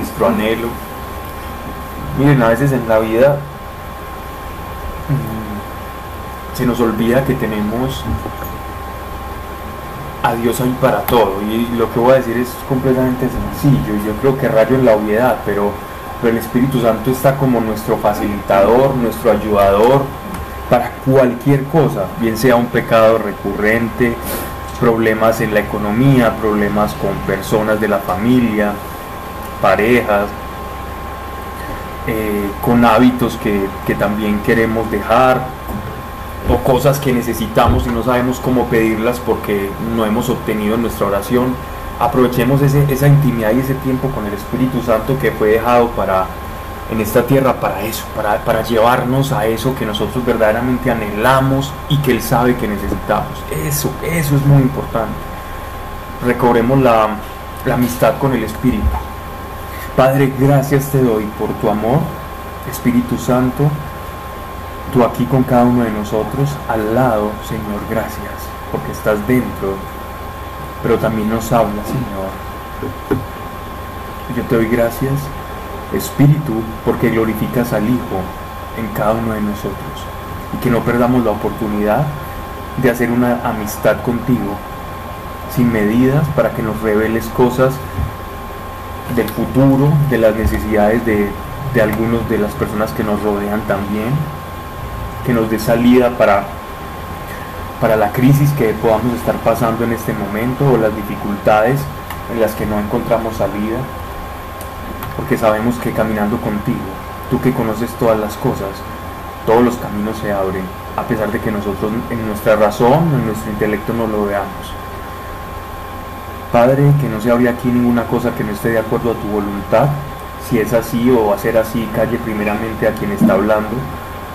nuestro anhelo. Miren, a veces en la vida mm, se nos olvida que tenemos a Dios ahí para todo. Y lo que voy a decir es completamente sencillo. Yo creo que rayo en la obviedad, pero, pero el Espíritu Santo está como nuestro facilitador, nuestro ayudador para cualquier cosa, bien sea un pecado recurrente, problemas en la economía, problemas con personas de la familia, parejas, eh, con hábitos que, también queremos dejar, o cosas que necesitamos y no sabemos cómo pedirlas porque no hemos obtenido en nuestra oración, aprovechemos esa intimidad y ese tiempo con el Espíritu Santo que fue dejado para en esta tierra para eso, para, para llevarnos a eso que nosotros verdaderamente anhelamos y que Él sabe que necesitamos. Eso, eso es muy importante. Recobremos la, la amistad con el Espíritu. Padre, gracias te doy por tu amor, Espíritu Santo tú aquí con cada uno de nosotros, al lado, Señor, gracias, porque estás dentro, pero también nos habla, Señor. Yo te doy gracias, Espíritu, porque glorificas al Hijo en cada uno de nosotros y que no perdamos la oportunidad de hacer una amistad contigo sin medidas para que nos reveles cosas del futuro, de las necesidades de, de algunos de las personas que nos rodean también que nos dé salida para, para la crisis que podamos estar pasando en este momento o las dificultades en las que no encontramos salida, porque sabemos que caminando contigo, tú que conoces todas las cosas, todos los caminos se abren, a pesar de que nosotros en nuestra razón, en nuestro intelecto no lo veamos. Padre, que no se abre aquí ninguna cosa que no esté de acuerdo a tu voluntad. Si es así o ser así, calle primeramente a quien está hablando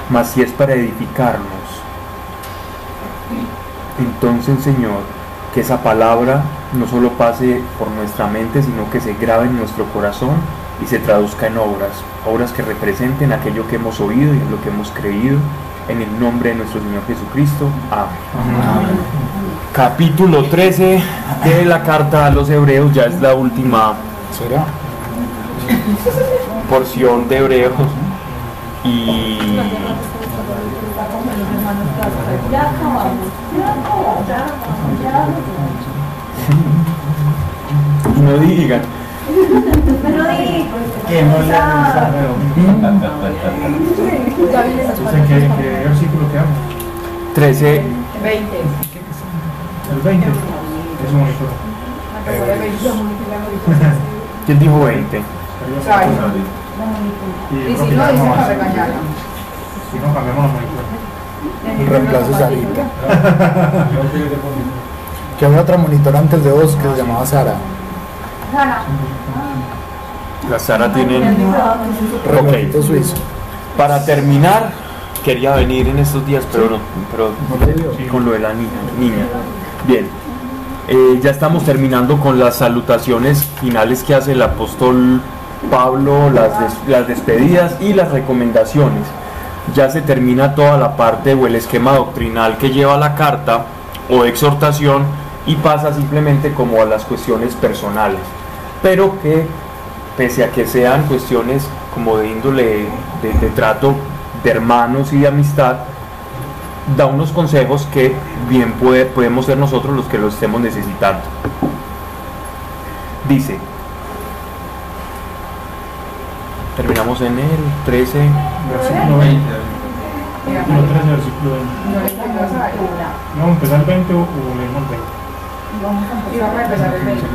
mas si es para edificarnos. Entonces, Señor, que esa palabra no solo pase por nuestra mente, sino que se grabe en nuestro corazón y se traduzca en obras, obras que representen aquello que hemos oído y en lo que hemos creído, en el nombre de nuestro Señor Jesucristo. Amén. Capítulo 13 de la carta a los hebreos, ya es la última porción de hebreos y no digan que no le ¿Qué, qué versículo que 13 20 el 20 es un monitor ¿quién dijo 20? Y, si no, dice para regañarla. Si no, cambiamos. Reemplazo Sarita. que había otra monitor antes de vos que se llamaba Sara. Sara. La Sara tiene suizo. Para terminar, quería venir en estos días, pero no, pero con lo de la niña. niña. Bien, eh, ya estamos terminando con las salutaciones finales que hace el apóstol Pablo, las, las despedidas y las recomendaciones. Ya se termina toda la parte o el esquema doctrinal que lleva la carta o exhortación y pasa simplemente como a las cuestiones personales. Pero que pese a que sean cuestiones como de índole de, trato de hermanos y de amistad, da unos consejos que bien puede, podemos ser nosotros los que lo estemos necesitando. Dice, Terminamos en el 13, versículo 20. Capítulo 13, versículo 20. ¿Vamos a empezar el 20 o leemos el 20? Y vamos a empezar el 20.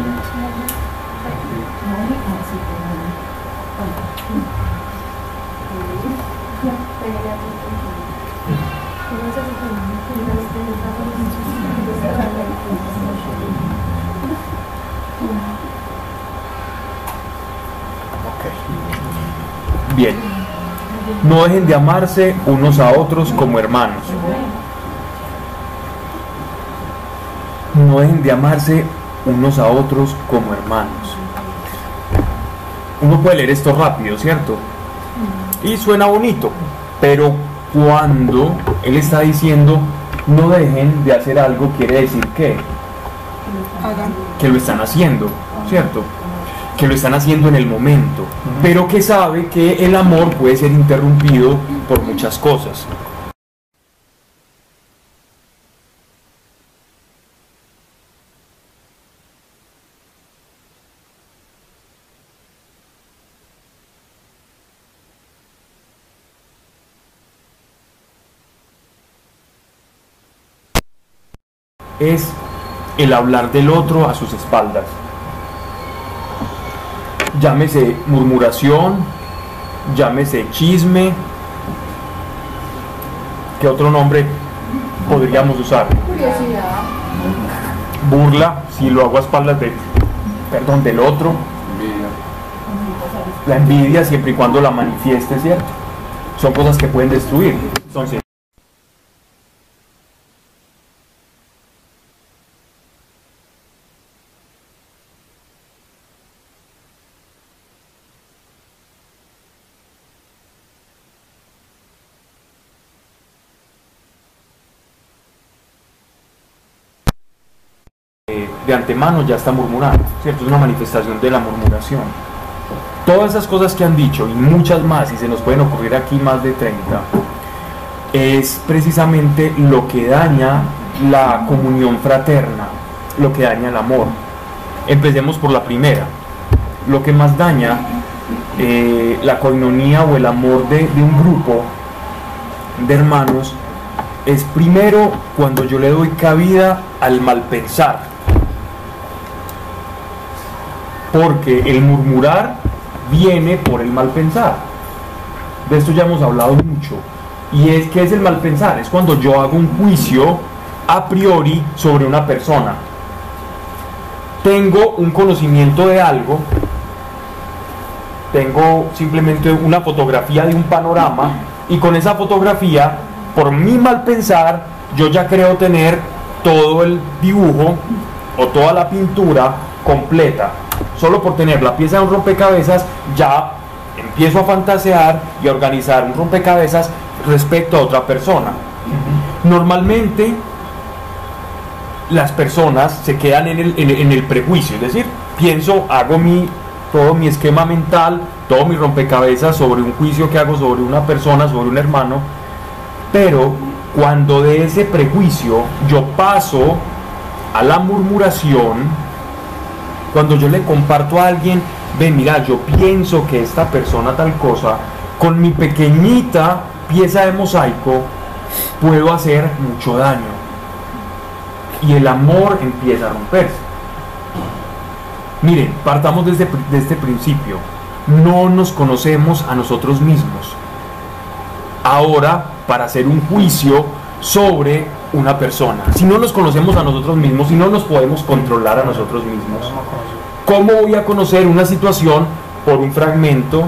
Bien, no dejen de amarse unos a otros como hermanos. No dejen de amarse unos a otros como hermanos. Uno puede leer esto rápido, ¿cierto? Y suena bonito, pero cuando él está diciendo no dejen de hacer algo, quiere decir que que lo están haciendo, ¿cierto? que lo están haciendo en el momento, pero que sabe que el amor puede ser interrumpido por muchas cosas. Es el hablar del otro a sus espaldas. Llámese murmuración, llámese chisme. ¿Qué otro nombre podríamos usar? Curiosidad. Burla, si lo hago a espaldas de, perdón, del otro. La envidia siempre y cuando la manifieste, ¿cierto? Son cosas que pueden destruir. Entonces, antemano ya está murmurando, ¿cierto? Es una manifestación de la murmuración. Todas esas cosas que han dicho y muchas más, y se nos pueden ocurrir aquí más de 30, es precisamente lo que daña la comunión fraterna, lo que daña el amor. Empecemos por la primera. Lo que más daña eh, la coinonía o el amor de un grupo de hermanos es primero cuando yo le doy cabida al mal pensar porque el murmurar viene por el mal pensar. De esto ya hemos hablado mucho. Y es que es el mal pensar, es cuando yo hago un juicio a priori sobre una persona. Tengo un conocimiento de algo, tengo simplemente una fotografía de un panorama y con esa fotografía, por mi mal pensar, yo ya creo tener todo el dibujo o toda la pintura completa solo por tener la pieza de un rompecabezas, ya empiezo a fantasear y a organizar un rompecabezas respecto a otra persona. Normalmente las personas se quedan en el, prejuicio, es decir, pienso, hago mi, todo mi esquema mental, todo mi rompecabezas sobre un juicio que hago sobre una persona, sobre un hermano, pero cuando de ese prejuicio yo paso a la murmuración, cuando yo le comparto a alguien, ve, mira, yo pienso que esta persona tal cosa, con mi pequeñita pieza de mosaico, puedo hacer mucho daño. Y el amor empieza a romperse. Miren, partamos desde, este principio. No nos conocemos a nosotros mismos. Ahora, para hacer un juicio sobre una persona. Si no nos conocemos a nosotros mismos, si no nos podemos controlar a nosotros mismos, ¿cómo voy a conocer una situación por un fragmento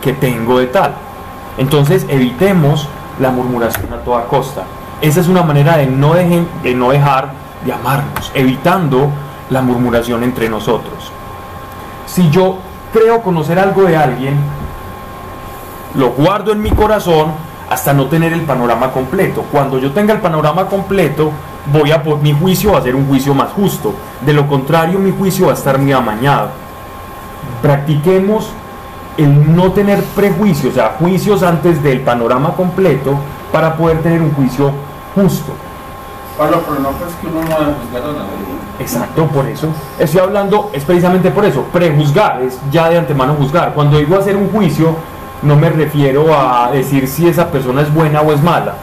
que tengo de tal? Entonces evitemos la murmuración a toda costa. Esa es una manera de no, de no dejar de amarnos, evitando la murmuración entre nosotros. Si yo creo conocer algo de alguien, lo guardo en mi corazón hasta no tener el panorama completo. Cuando yo tenga el panorama completo, voy a mi juicio va a ser un juicio más justo. De lo contrario, mi juicio va a estar muy amañado. Practiquemos el no tener prejuicios, o sea, juicios antes del panorama completo para poder tener un juicio justo. Pablo, pero no es que uno no debe juzgar a nadie. Exacto, por eso. Estoy hablando, es precisamente por eso. Prejuzgar es ya de antemano juzgar. Cuando digo hacer un juicio, no me refiero a decir si esa persona es buena o es mala,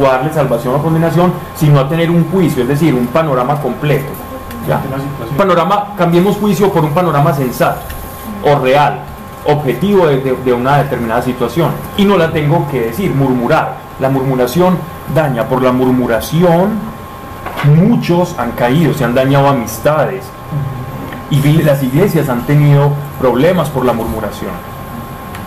o a darle salvación o condenación, sino a tener un juicio, es decir, un panorama completo. Un panorama, cambiemos juicio por un panorama sensato o real, objetivo de, una determinada situación. Y no la tengo que decir, murmurar. La murmuración daña. Por la murmuración, muchos han caído, se han dañado amistades. Y las iglesias han tenido problemas por la murmuración.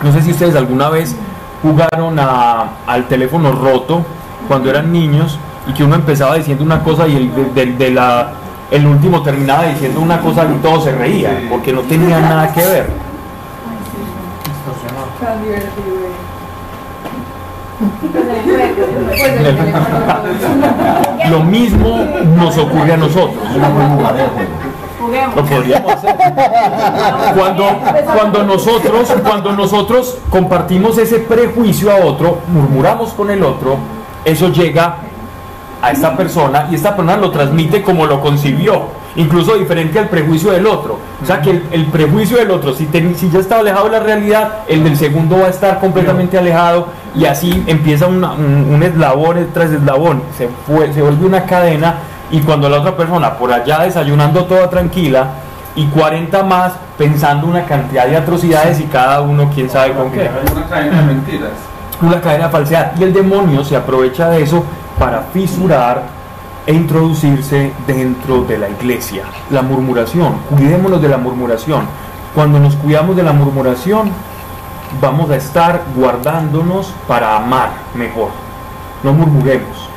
No sé si ustedes alguna vez jugaron al teléfono roto cuando eran niños y que uno empezaba diciendo una cosa y el, de, la, el último terminaba diciendo una cosa y todos se reían porque no tenía nada que ver. Lo mismo nos ocurre a nosotros. Lo podríamos hacer. Cuando, cuando, nosotros, cuando nosotros compartimos ese prejuicio a otro, murmuramos con el otro, eso llega a esta persona y esta persona lo transmite como lo concibió incluso diferente al prejuicio del otro. O sea que el, prejuicio del otro, si, si, ya está alejado de la realidad, el del segundo va a estar completamente alejado y así empieza un, un, eslabón tras eslabón, se, fue, se vuelve una cadena y cuando la otra persona por allá desayunando toda tranquila y 40 más pensando una cantidad de atrocidades y cada uno quién sabe con qué. Una cadena de mentiras. Una cadena de falsedad. Y el demonio se aprovecha de eso para fisurar e introducirse dentro de la iglesia. La murmuración, cuidémonos de la murmuración. Cuando nos cuidamos de la murmuración, vamos a estar guardándonos para amar mejor. No murmuremos.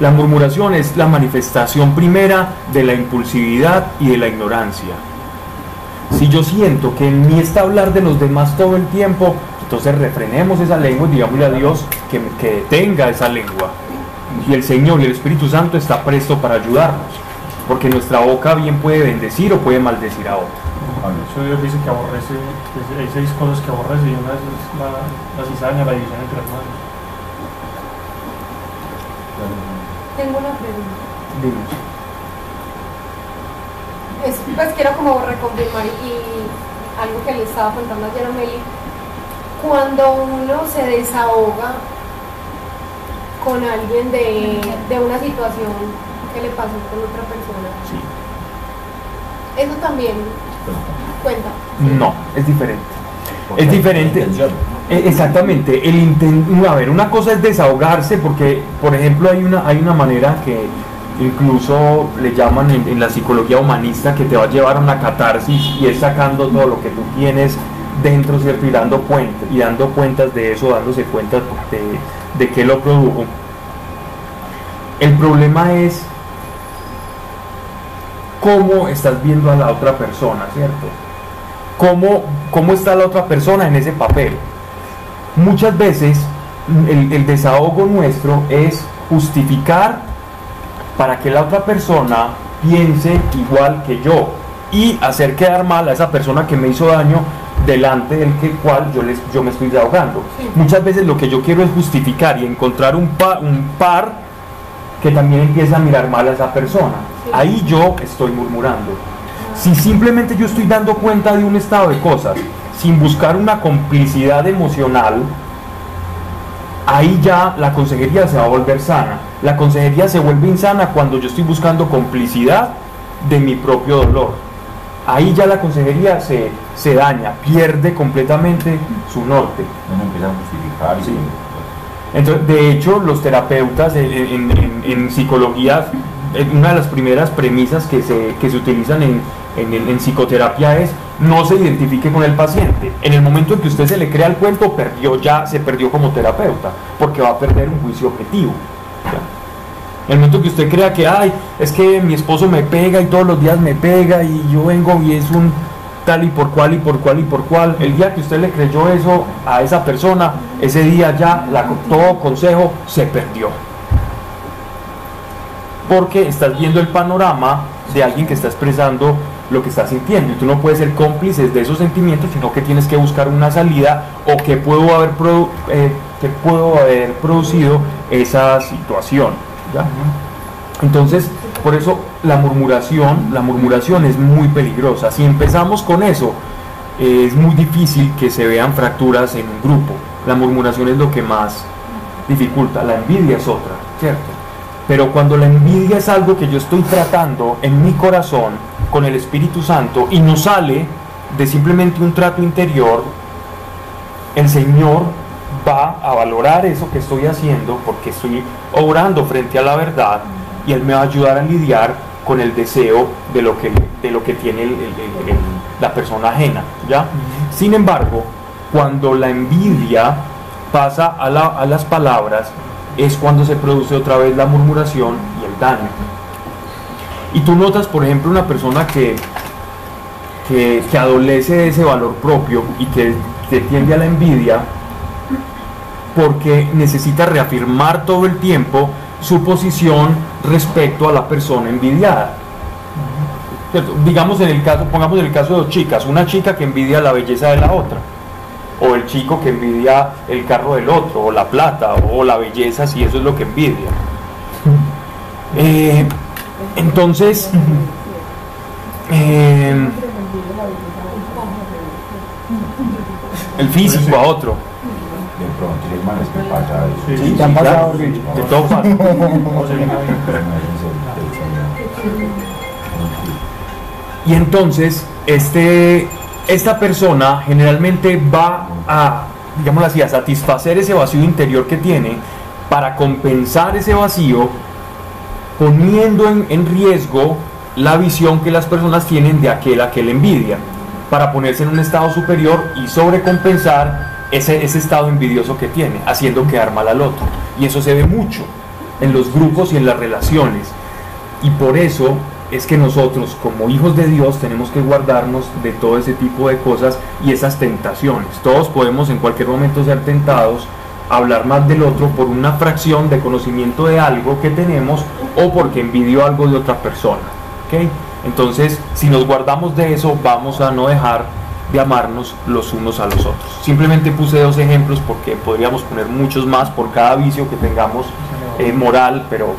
La murmuración es la manifestación primera de la impulsividad y de la ignorancia. Si yo siento que en mí está hablar de los demás todo el tiempo, entonces refrenemos esa lengua y digámosle a Dios que, que detenga esa lengua y el Señor y el Espíritu Santo está presto para ayudarnos, porque nuestra boca bien puede bendecir o puede maldecir a otro. Eso Dios dice que aborrece, hay seis cosas que aborrece y una es la, la cizaña, la división entre hermanos. Tengo una pregunta. Dime. Es, pues quiero como reconfirmar y algo que le estaba contando ayer a Meli. Cuando uno se desahoga con alguien de, de una situación que le pasó con otra persona. Sí. Eso también cuenta. No, es diferente. Es diferente. E, exactamente. El a ver, una cosa es desahogarse porque, por ejemplo, hay una, hay una manera que incluso le llaman en, la psicología humanista que te va a llevar a una catarsis y es sacando todo lo que tú tienes dentro, ¿cierto? Y dando, y dando cuentas de eso, dándose cuenta de, de qué lo produjo. El problema es cómo estás viendo a la otra persona, ¿cierto? ¿Cómo, cómo está la otra persona en ese papel? Muchas veces el, el desahogo nuestro es justificar para que la otra persona piense igual que yo y hacer quedar mal a esa persona que me hizo daño delante del que cual yo, les, yo me estoy desahogando. Muchas veces lo que yo quiero es justificar y encontrar un, un par que también empieza a mirar mal a esa persona. Ahí yo estoy murmurando. Si simplemente yo estoy dando cuenta de un estado de cosas, sin buscar una complicidad emocional, ahí ya la consejería se va a volver sana. La consejería se vuelve insana cuando yo estoy buscando complicidad de mi propio dolor ahí ya la consejería se, se daña, pierde completamente su norte. Uno empieza a justificar. Sí. Entonces, de hecho, los terapeutas en, en, psicología, una de las primeras premisas que se, que se utilizan en, en, psicoterapia es no se identifique con el paciente. En el momento en que usted se le crea el cuento, perdió ya, se perdió como terapeuta, porque va a perder un juicio objetivo. El momento que usted crea que, ay, es que mi esposo me pega y todos los días me pega y yo vengo y es un tal y por cual y por cual y por cual, el día que usted le creyó eso a esa persona, ese día ya la, todo consejo se perdió. Porque estás viendo el panorama de alguien que está expresando lo que está sintiendo y tú no puedes ser cómplice de esos sentimientos, sino que tienes que buscar una salida o que puedo haber, eh, puedo haber producido esa situación. Entonces, por eso la murmuración, la murmuración es muy peligrosa. Si empezamos con eso, es muy difícil que se vean fracturas en un grupo. La murmuración es lo que más dificulta. La envidia es otra, ¿cierto? Pero cuando la envidia es algo que yo estoy tratando en mi corazón con el Espíritu Santo y no sale de simplemente un trato interior, el Señor va a valorar eso que estoy haciendo porque estoy obrando frente a la verdad y Él me va a ayudar a lidiar con el deseo de lo que, de lo que tiene la persona ajena. ¿ya? Sin embargo, cuando la envidia pasa a, a las palabras, es cuando se produce otra vez la murmuración y el daño. Y tú notas, por ejemplo, una persona que, que, que adolece de ese valor propio y que, que tiende a la envidia, porque necesita reafirmar todo el tiempo su posición respecto a la persona envidiada. Digamos en el caso, pongamos en el caso de dos chicas, una chica que envidia la belleza de la otra, o el chico que envidia el carro del otro, o la plata, o la belleza, si eso es lo que envidia. Eh, entonces, eh, el físico a otro. De pronto, que pasa. Sí, Sí, sí, ¿Te han pasado, de todo pasa. El- el. Y entonces, este, esta persona generalmente va a, digamos así, a satisfacer ese vacío interior que tiene para compensar ese vacío, poniendo en, en riesgo la visión que las personas tienen de aquel a que le envidia, para ponerse en un estado superior y sobrecompensar ese, ese estado envidioso que tiene, haciendo quedar mal al otro. Y eso se ve mucho en los grupos y en las relaciones. Y por eso es que nosotros como hijos de Dios tenemos que guardarnos de todo ese tipo de cosas y esas tentaciones. Todos podemos en cualquier momento ser tentados hablar más del otro por una fracción de conocimiento de algo que tenemos o porque envidió algo de otra persona. Entonces, si nos guardamos de eso, vamos a no dejar de amarnos los unos a los otros. Simplemente puse dos ejemplos porque podríamos poner muchos más por cada vicio que tengamos eh, moral, pero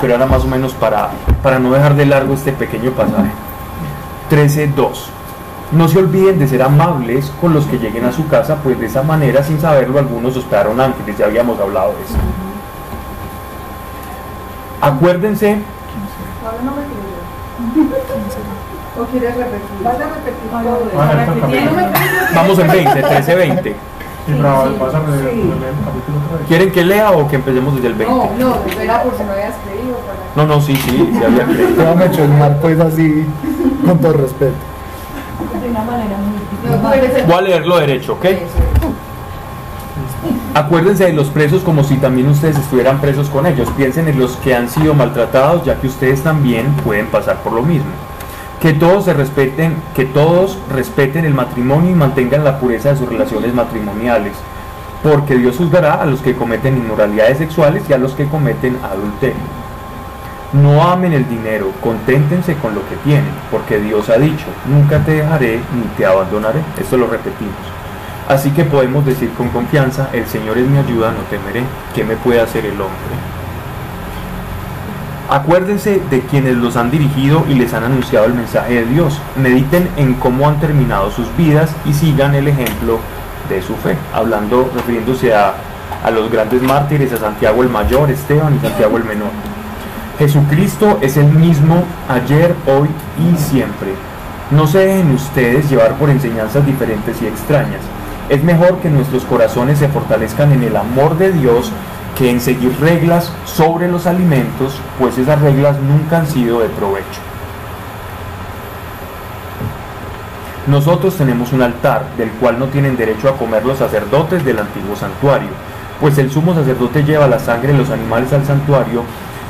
pero era más o menos para, para no dejar de largo este pequeño pasaje. 13.2. No se olviden de ser amables con los que lleguen a su casa, pues de esa manera, sin saberlo, algunos hospedaron ángeles, ya habíamos hablado de eso. Acuérdense, Ahora no me. ¿O quieres repetir? Vas a repetir todo eso. me vamos en 20, 13.20. Sí, pero Sí, vas a leer sí. leer el capítulo otra vez. ¿Quieren que lea o que empecemos desde el 20? No, no, era por si no habías creído. Para... No, no, sí, sí, ya había creído. Te van a chismar pues así, con todo respeto. Una manera muy. Voy a leerlo derecho, ¿ok? Acuérdense de los presos como si también ustedes estuvieran presos con ellos. Piensen en los que han sido maltratados, ya que ustedes también pueden pasar por lo mismo. Que todos se respeten, que todos respeten el matrimonio y mantengan la pureza de sus relaciones matrimoniales, porque Dios juzgará a los que cometen inmoralidades sexuales y a los que cometen adulterio. No amen el dinero, conténtense con lo que tienen, porque Dios ha dicho, nunca te dejaré ni te abandonaré. Esto lo repetimos. Así que podemos decir con confianza, el Señor es mi ayuda, no temeré. ¿Qué me puede hacer el hombre? Acuérdense de quienes los han dirigido y les han anunciado el mensaje de Dios. Mediten en cómo han terminado sus vidas y sigan el ejemplo de su fe. Hablando, refiriéndose a, a los grandes mártires, a Santiago el Mayor, Esteban y Santiago el Menor. Jesucristo es el mismo ayer, hoy y siempre. No se dejen ustedes llevar por enseñanzas diferentes y extrañas. Es mejor que nuestros corazones se fortalezcan en el amor de Dios que en seguir reglas sobre los alimentos, pues esas reglas nunca han sido de provecho. Nosotros tenemos un altar del cual no tienen derecho a comer los sacerdotes del antiguo santuario, pues el sumo sacerdote lleva la sangre de los animales al santuario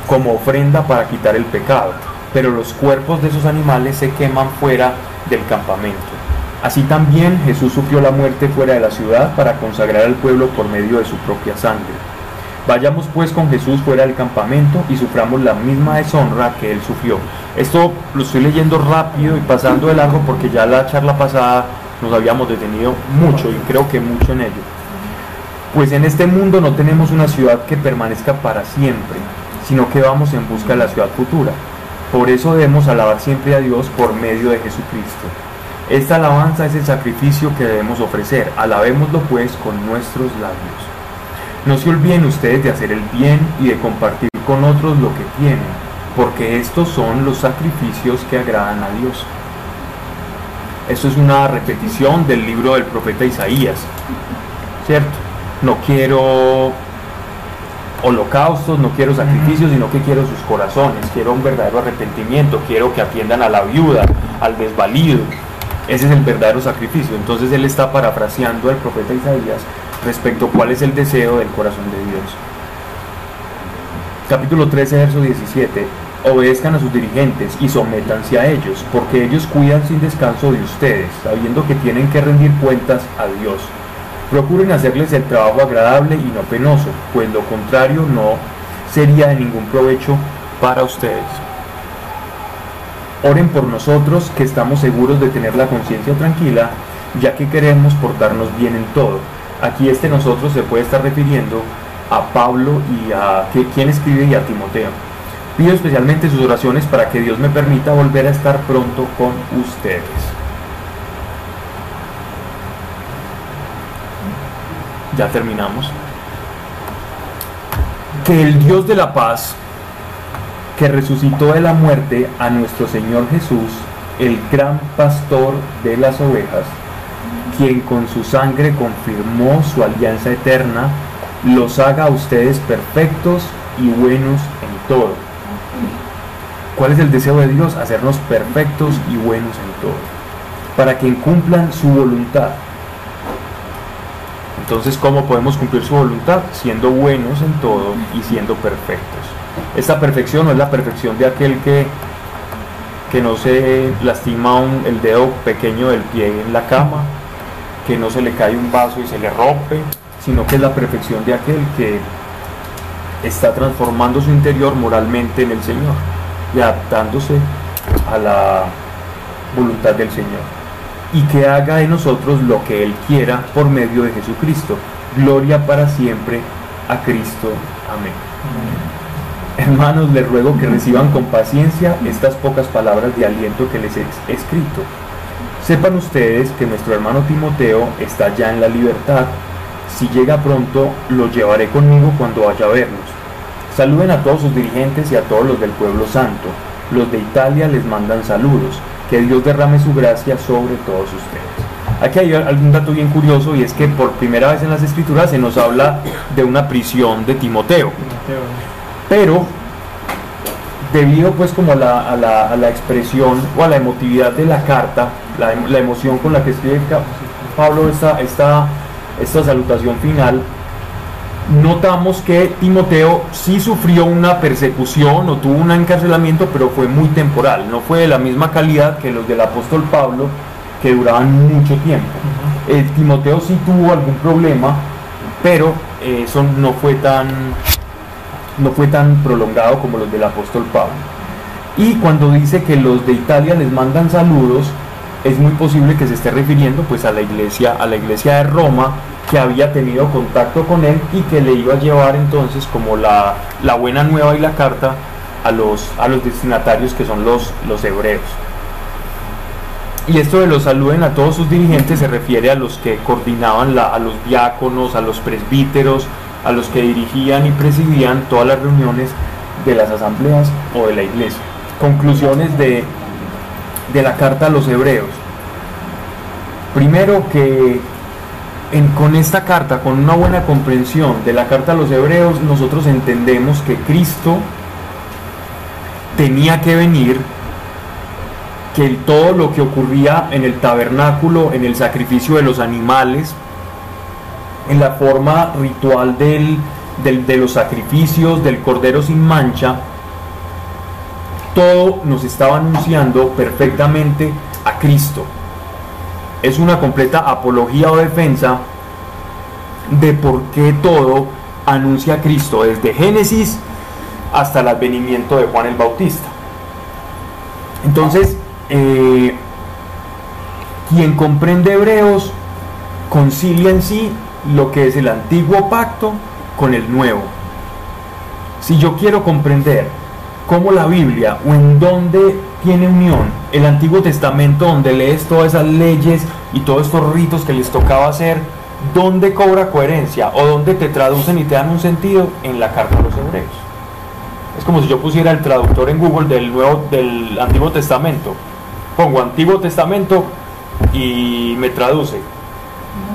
como ofrenda para quitar el pecado, pero los cuerpos de esos animales se queman fuera del campamento. Así también Jesús sufrió la muerte fuera de la ciudad para consagrar al pueblo por medio de su propia sangre. Vayamos pues con Jesús fuera del campamento y suframos la misma deshonra que él sufrió. Esto lo estoy leyendo rápido y pasando de largo porque ya la charla pasada nos habíamos detenido mucho y creo que mucho en ello. Pues en este mundo no tenemos una ciudad que permanezca para siempre, sino que vamos en busca de la ciudad futura. Por eso debemos alabar siempre a Dios por medio de Jesucristo. Esta alabanza es el sacrificio que debemos ofrecer. Alabémoslo pues con nuestros labios. No se olviden ustedes de hacer el bien y de compartir con otros lo que tienen, porque estos son los sacrificios que agradan a Dios. Esto es una repetición del libro del profeta Isaías, ¿cierto? No quiero holocaustos, no quiero sacrificios, sino que quiero sus corazones, quiero un verdadero arrepentimiento, quiero que atiendan a la viuda, al desvalido. Ese es el verdadero sacrificio. Entonces él está parafraseando al profeta Isaías respecto a cuál es el deseo del corazón de Dios. Capítulo 13, verso 17. Obedezcan a sus dirigentes y sométanse a ellos, porque ellos cuidan sin descanso de ustedes, sabiendo que tienen que rendir cuentas a Dios. Procuren hacerles el trabajo agradable y no penoso, pues lo contrario no sería de ningún provecho para ustedes. Oren por nosotros que estamos seguros de tener la conciencia tranquila, ya que queremos portarnos bien en todo. Aquí este nosotros se puede estar refiriendo a Pablo y a quien escribe y a Timoteo. Pido especialmente sus oraciones para que Dios me permita volver a estar pronto con ustedes. Ya terminamos. Que el Dios de la paz, que resucitó de la muerte a nuestro Señor Jesús, el gran pastor de las ovejas, quien con su sangre confirmó su alianza eterna, los haga a ustedes perfectos y buenos en todo. ¿Cuál es el deseo de Dios? Hacernos perfectos y buenos en todo, para que cumplan su voluntad. Entonces, ¿cómo podemos cumplir su voluntad? Siendo buenos en todo y siendo perfectos. Esta perfección no es la perfección de aquel que, que no se lastima el dedo pequeño del pie en la cama, que no se le cae un vaso y se le rompe, sino que es la perfección de aquel que está transformando su interior moralmente en el Señor y adaptándose a la voluntad del Señor y que haga de nosotros lo que Él quiera por medio de Jesucristo. Gloria para siempre a Cristo. Amén. Hermanos, les ruego que reciban con paciencia estas pocas palabras de aliento que les he escrito. Sepan ustedes que nuestro hermano Timoteo está ya en la libertad. Si llega pronto, lo llevaré conmigo cuando vaya a verlos. Saluden a todos sus dirigentes y a todos los del pueblo santo. Los de Italia les mandan saludos. Que Dios derrame su gracia sobre todos ustedes. Aquí hay algún dato bien curioso y es que por primera vez en las escrituras se nos habla de una prisión de Timoteo. Pero debido pues como a la, a la- a la expresión o a la emotividad de la carta, la, la emoción con la que escribe Pablo esta, esta, esta salutación final, notamos que Timoteo sí sufrió una persecución o tuvo un encarcelamiento, pero fue muy temporal, no fue de la misma calidad que los del apóstol Pablo, que duraban mucho tiempo. Eh, Timoteo sí tuvo algún problema, pero eh, eso no fue tan no fue tan prolongado como los del apóstol Pablo. Y cuando dice que los de Italia les mandan saludos, es muy posible que se esté refiriendo pues a la iglesia, a la iglesia de Roma, que había tenido contacto con él y que le iba a llevar entonces como la, la buena nueva y la carta a los, a los destinatarios que son los, los hebreos. Y esto de los saluden a todos sus dirigentes se refiere a los que coordinaban, la- a los diáconos, a los presbíteros, a los que dirigían y presidían todas las reuniones de las asambleas o de la iglesia. Conclusiones de, de la carta a los hebreos. Primero que con esta carta, con una buena comprensión de la carta a los hebreos, nosotros entendemos que Cristo tenía que venir que todo lo que ocurría en el tabernáculo, en el sacrificio de los animales, en la forma ritual de los sacrificios, del cordero sin mancha, todo nos estaba anunciando perfectamente a Cristo. Es una completa apología o defensa de por qué todo anuncia a Cristo, desde Génesis hasta el advenimiento de Juan el Bautista. Entonces, eh, quien comprende hebreos concilia en sí lo que es el antiguo pacto con el nuevo. Si yo quiero comprender cómo la Biblia o en dónde tiene unión el Antiguo Testamento, donde lees todas esas leyes y todos estos ritos que les tocaba hacer, ¿dónde cobra coherencia o dónde te traducen y te dan un sentido? En la carta a los hebreos. Es como si yo pusiera el traductor en Google del nuevo del Antiguo Testamento. Pongo Antiguo Testamento y me traduce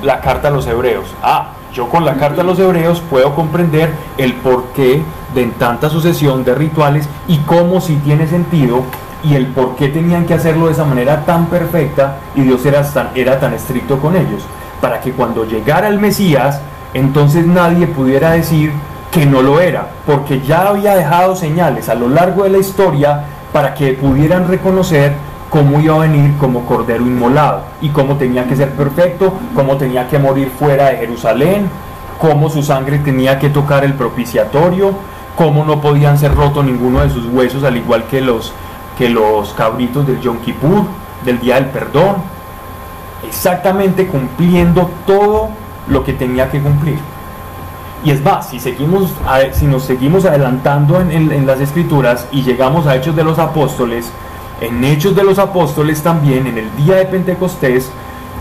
la carta a los hebreos. Ah, yo con la carta a los hebreos puedo comprender el porqué de tanta sucesión de rituales y cómo si tiene sentido y el por qué tenían que hacerlo de esa manera tan perfecta y Dios era tan, era tan estricto con ellos. Para que cuando llegara el Mesías, entonces nadie pudiera decir que no lo era, porque ya había dejado señales a lo largo de la historia para que pudieran reconocer cómo iba a venir como cordero inmolado y cómo tenía que ser perfecto, cómo tenía que morir fuera de Jerusalén, cómo su sangre tenía que tocar el propiciatorio, cómo no podían ser rotos ninguno de sus huesos, al igual que los, que los cabritos del Yom Kippur, del Día del Perdón, exactamente cumpliendo todo lo que tenía que cumplir. Y es más, si, seguimos, si nos seguimos adelantando en, en- en las escrituras y llegamos a Hechos de los Apóstoles, en Hechos de los Apóstoles también, en el día de Pentecostés,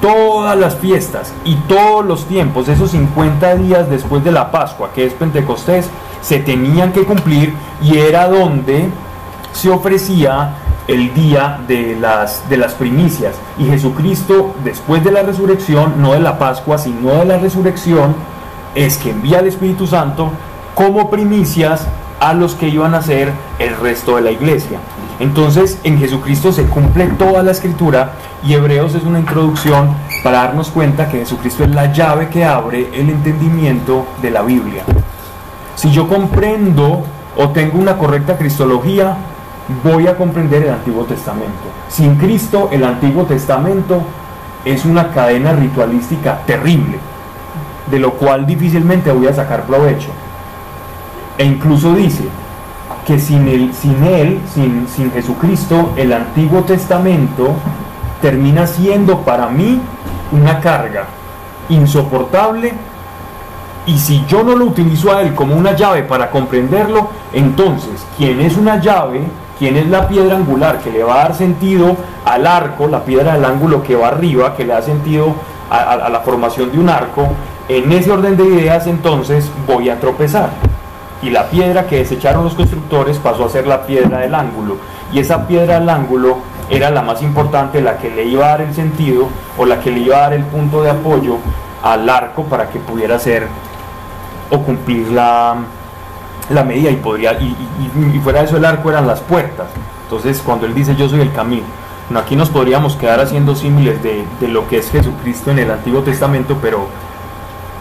todas las fiestas y todos los tiempos, esos 50 días después de la Pascua, que es Pentecostés, se tenían que cumplir y era donde se ofrecía el día de las, de las primicias. Y Jesucristo, después de la resurrección, no de la Pascua, sino de la resurrección, es que envía al Espíritu Santo como primicias a los que iban a ser el resto de la iglesia. Entonces en Jesucristo se cumple toda la escritura y Hebreos es una introducción para darnos cuenta que Jesucristo es la llave que abre el entendimiento de la Biblia. Si yo comprendo o tengo una correcta cristología, voy a comprender el Antiguo Testamento. Sin Cristo, el Antiguo Testamento es una cadena ritualística terrible, de lo cual difícilmente voy a sacar provecho. E incluso dice que sin él, sin, sin Jesucristo, el Antiguo Testamento termina siendo para mí una carga insoportable y si yo no lo utilizo a él como una llave para comprenderlo, entonces, ¿quién es una llave? ¿Quién es la piedra angular que le va a dar sentido al arco, la piedra del ángulo que va arriba, que le da sentido a, a- a la formación de un arco? En ese orden de ideas, entonces, voy a tropezar. Y la piedra que desecharon los constructores pasó a ser la piedra del ángulo. Y esa piedra del ángulo era la más importante, la que le iba a dar el sentido o la que le iba a dar el punto de apoyo al arco para que pudiera ser o cumplir la, la medida y podría y, fuera de eso el arco eran las puertas. Entonces cuando él dice yo soy el camino bueno, aquí nos podríamos quedar haciendo símiles de, de lo que es Jesucristo en el Antiguo Testamento pero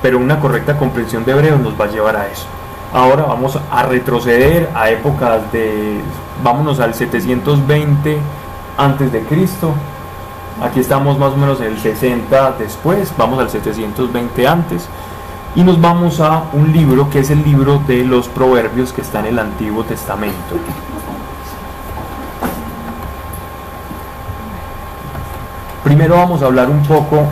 pero una correcta comprensión de Hebreos nos va a llevar a eso. Ahora vamos a retroceder a épocas de vámonos al 720 antes de Cristo. Aquí estamos más o menos en el 60 después vamos al 720 antes y nos vamos a un libro que es el libro de los proverbios que está en el Antiguo Testamento. Primero vamos a hablar un poco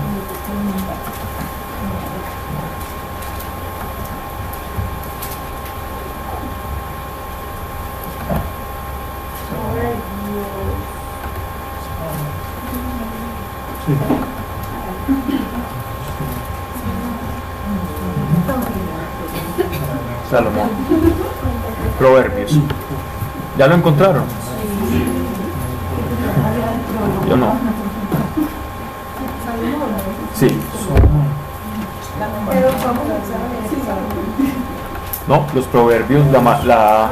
Salomón. Proverbios. ¿Ya lo encontraron? Yo no. Sí. No, los proverbios, la-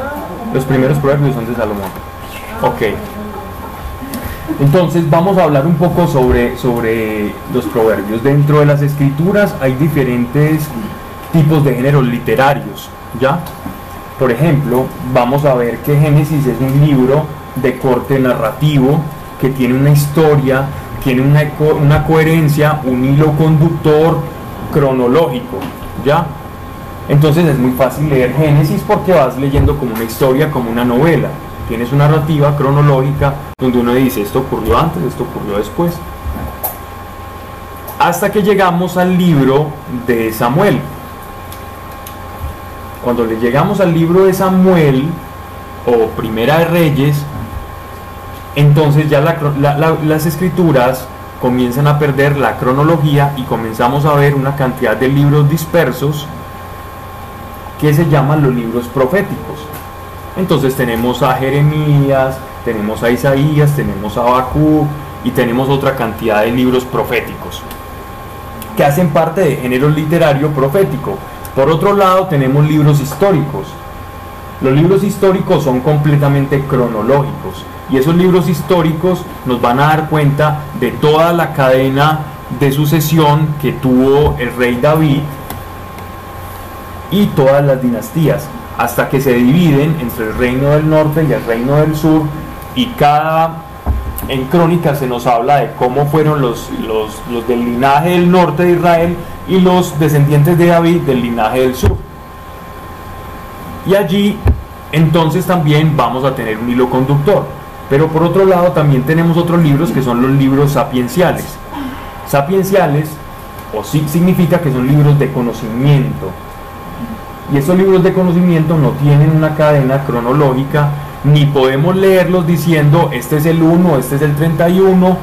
los primeros proverbios son de Salomón. Ok. Entonces vamos a hablar un poco sobre, sobre los proverbios. Dentro de las escrituras hay diferentes tipos de géneros literarios, ¿ya? Por ejemplo, vamos a ver que Génesis es un libro de corte narrativo, que tiene una historia, tiene una, una coherencia, un hilo conductor cronológico, ¿ya? Entonces es muy fácil leer Génesis porque vas leyendo como una historia, como una novela. Tienes una narrativa cronológica donde uno dice esto ocurrió antes, esto ocurrió después. Hasta que llegamos al libro de Samuel. Cuando le llegamos al libro de Samuel o Primera de Reyes, entonces ya las escrituras comienzan a perder la cronología y comenzamos a ver una cantidad de libros dispersos que se llaman los libros proféticos. Entonces tenemos a Jeremías, tenemos a Isaías, tenemos a Habacuc y tenemos otra cantidad de libros proféticos que hacen parte de género literario profético. Por otro lado tenemos libros históricos. Los libros históricos son completamente cronológicos y esos libros históricos nos van a dar cuenta de toda la cadena de sucesión que tuvo el rey David y todas las dinastías, hasta que se dividen entre el reino del norte y el reino del sur, y cada, en crónica se nos habla de cómo fueron los, los, los del linaje del norte de Israel y los descendientes de David del linaje del sur. Y allí entonces también vamos a tener un hilo conductor. Pero por otro lado también tenemos otros libros que son los libros sapienciales. Sapienciales o sí significa que son libros de conocimiento. Y estos libros de conocimiento no tienen una cadena cronológica, ni podemos leerlos diciendo este es el 1, este es el 31,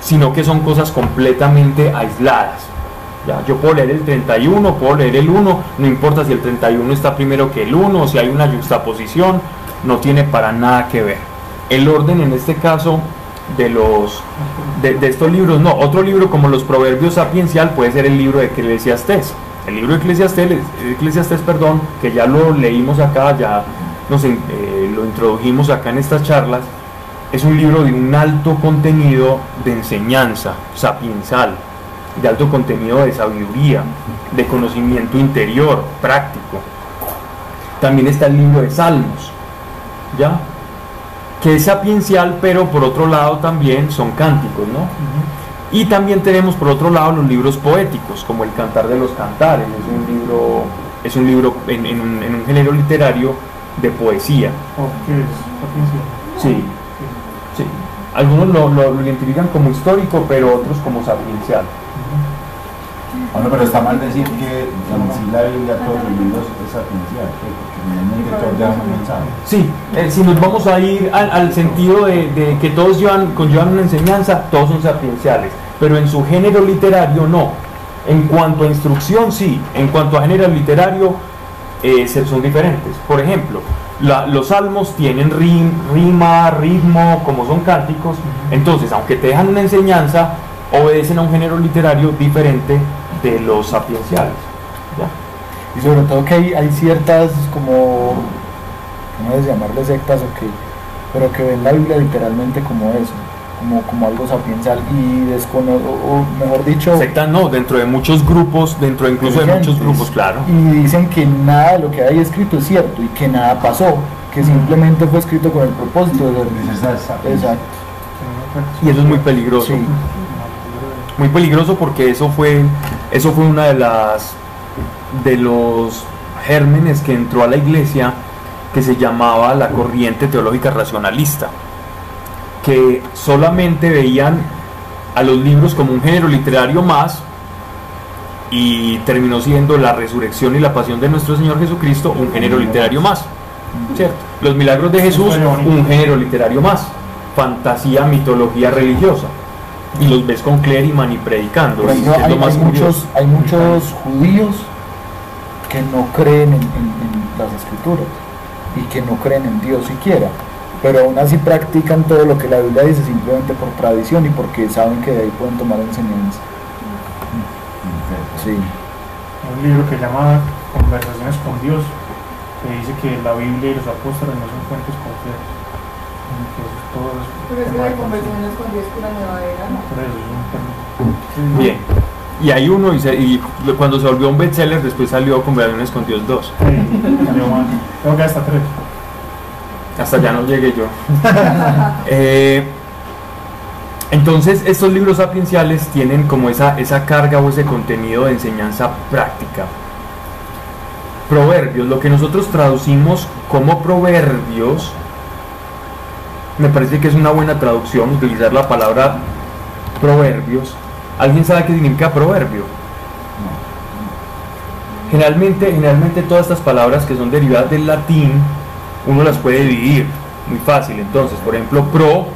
sino que son cosas completamente aisladas. Ya, yo puedo leer el 31, puedo leer el 1, no importa si el 31 está primero que el 1, o si hay una juxtaposición, no tiene para nada que ver. El orden en este caso de los de, estos libros, no, otro libro como los Proverbios sapiencial puede ser el libro de Eclesiastés. El libro de Eclesiastés, Eclesiastés perdón, que ya lo leímos acá, ya nos, eh, lo introdujimos acá en estas charlas, es un libro de un alto contenido de enseñanza sapiencial, de alto contenido de sabiduría, de conocimiento interior, práctico. También está el libro de Salmos, ¿ya? Que es sapiencial, pero por otro lado también son cánticos, ¿no? Y también tenemos por otro lado los libros poéticos, como el Cantar de los Cantares, es un libro, es un libro en, en un, en un género literario de poesía. ¿O qué. Sí, sí. Algunos lo, lo- lo identifican como histórico, pero otros como sapiencial. Bueno, pero está mal decir que en sí la Biblia, todos los libros es sapiencial, porque un mensaje. Sí, eh, si nos vamos a ir al, al sentido de, de que todos llevan, conllevan una enseñanza, todos son sapienciales, pero en su género literario no. En cuanto a instrucción, sí, en cuanto a género literario, eh, son diferentes. Por ejemplo, los salmos tienen rim- rima, ritmo, como son cánticos, entonces, aunque te dejan una enseñanza, obedecen a un género literario diferente de los sapienciales. Y sobre todo que hay, hay ciertas como, no sé llamarle sectas o qué, pero que ven la Biblia literalmente como eso, como, como algo sapiencial y descono o, mejor dicho, Secta no, dentro de muchos grupos, dentro incluso de muchos grupos, claro. Y dicen que nada de lo que hay escrito es cierto y que nada pasó, que simplemente fue escrito con el propósito de sapiencia. Exacto. Y eso es muy peligroso. Sí. Muy peligroso porque eso fue, eso fue una de las de los gérmenes que entró a la iglesia que se llamaba la corriente teológica racionalista, que solamente veían a los libros como un género literario más y terminó siendo la resurrección y la pasión de nuestro Señor Jesucristo un género literario más. ¿cierto? Los milagros de Jesús, un género literario más. Fantasía, mitología religiosa. Y los ves con Clériman y predicando. Es lo hay, más hay muchos, hay muchos judíos que no creen en, en- en las escrituras y que no creen en Dios siquiera, pero aún así practican todo lo que la Biblia dice simplemente por tradición y porque saben que de ahí pueden tomar enseñanza. Sí. Hay un libro que se llama Conversaciones con Dios, que dice que la Biblia y los apóstoles no son fuentes confiables. Pero es que hay de conversaciones con Dios con la nueva era, ¿no? Por eso es un tema. Bien. Y hay uno, y, se- y cuando se volvió un bestseller, después salió Conversaciones con Dios 2. Sí, salió mal. Tengo que hasta tres. Hasta ya no llegué yo. Eh, entonces, estos libros sapienciales tienen como esa, esa carga o ese contenido de enseñanza práctica. Proverbios, lo que nosotros traducimos como proverbios, me parece que es una buena traducción utilizar la palabra proverbios. ¿Alguien sabe qué significa proverbio? Generalmente, generalmente todas estas palabras que son derivadas del latín, uno las puede dividir muy fácil. Entonces, por ejemplo, pro,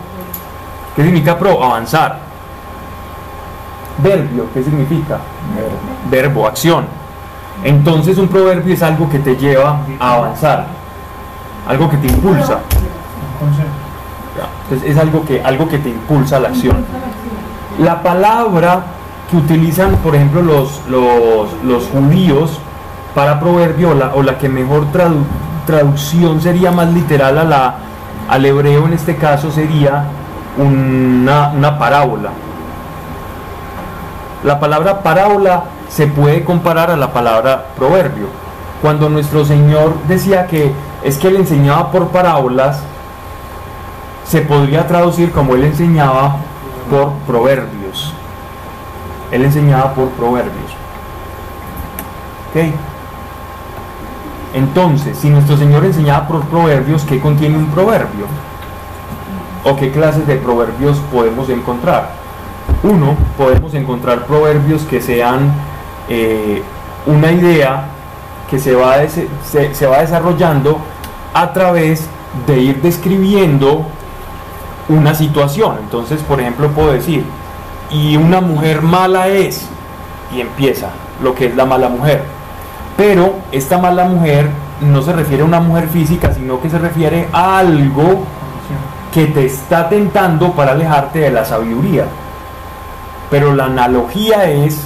¿qué significa pro? Avanzar. Verbio, ¿qué significa? Verbo, acción. Entonces un proverbio es algo que te lleva a avanzar, algo que te impulsa. Entonces es algo que, algo que te impulsa a la acción. La palabra que utilizan, por ejemplo, los, los, los judíos para proverbio, o la, o la que mejor tradu- traducción sería más literal a la, al hebreo en este caso sería una, una parábola. La palabra parábola se puede comparar a la palabra proverbio. Cuando nuestro Señor decía que es que él enseñaba por parábolas, se podría traducir como él enseñaba por proverbios. Él enseñaba por proverbios. ¿Ok? Entonces, si nuestro Señor enseñaba por proverbios, ¿qué contiene un proverbio? o qué clases de proverbios podemos encontrar. Uno, podemos encontrar proverbios que sean eh, una idea que se va, se, se va desarrollando a través de ir describiendo una situación. Entonces, por ejemplo, puedo decir, y una mujer mala es, y empieza lo que es la mala mujer. Pero esta mala mujer no se refiere a una mujer física, sino que se refiere a algo que te está tentando para alejarte de la sabiduría. Pero la analogía es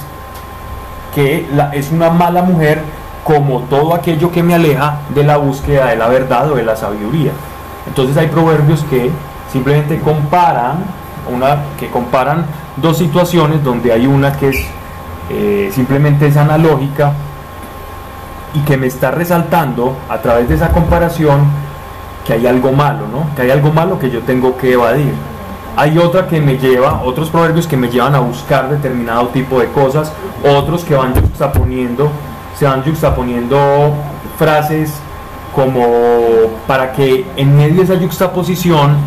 que es una mala mujer como todo aquello que me aleja de la búsqueda de la verdad o de la sabiduría. Entonces hay proverbios que simplemente comparan una que comparan dos situaciones donde hay una que es eh, simplemente es analógica y que me está resaltando a través de esa comparación que hay algo malo, ¿no? Que hay algo malo que yo tengo que evadir. Hay otra que me lleva, otros proverbios que me llevan a buscar determinado tipo de cosas, otros que van juxtaponiendo, se van juxtaponiendo frases como para que en medio de esa juxtaposición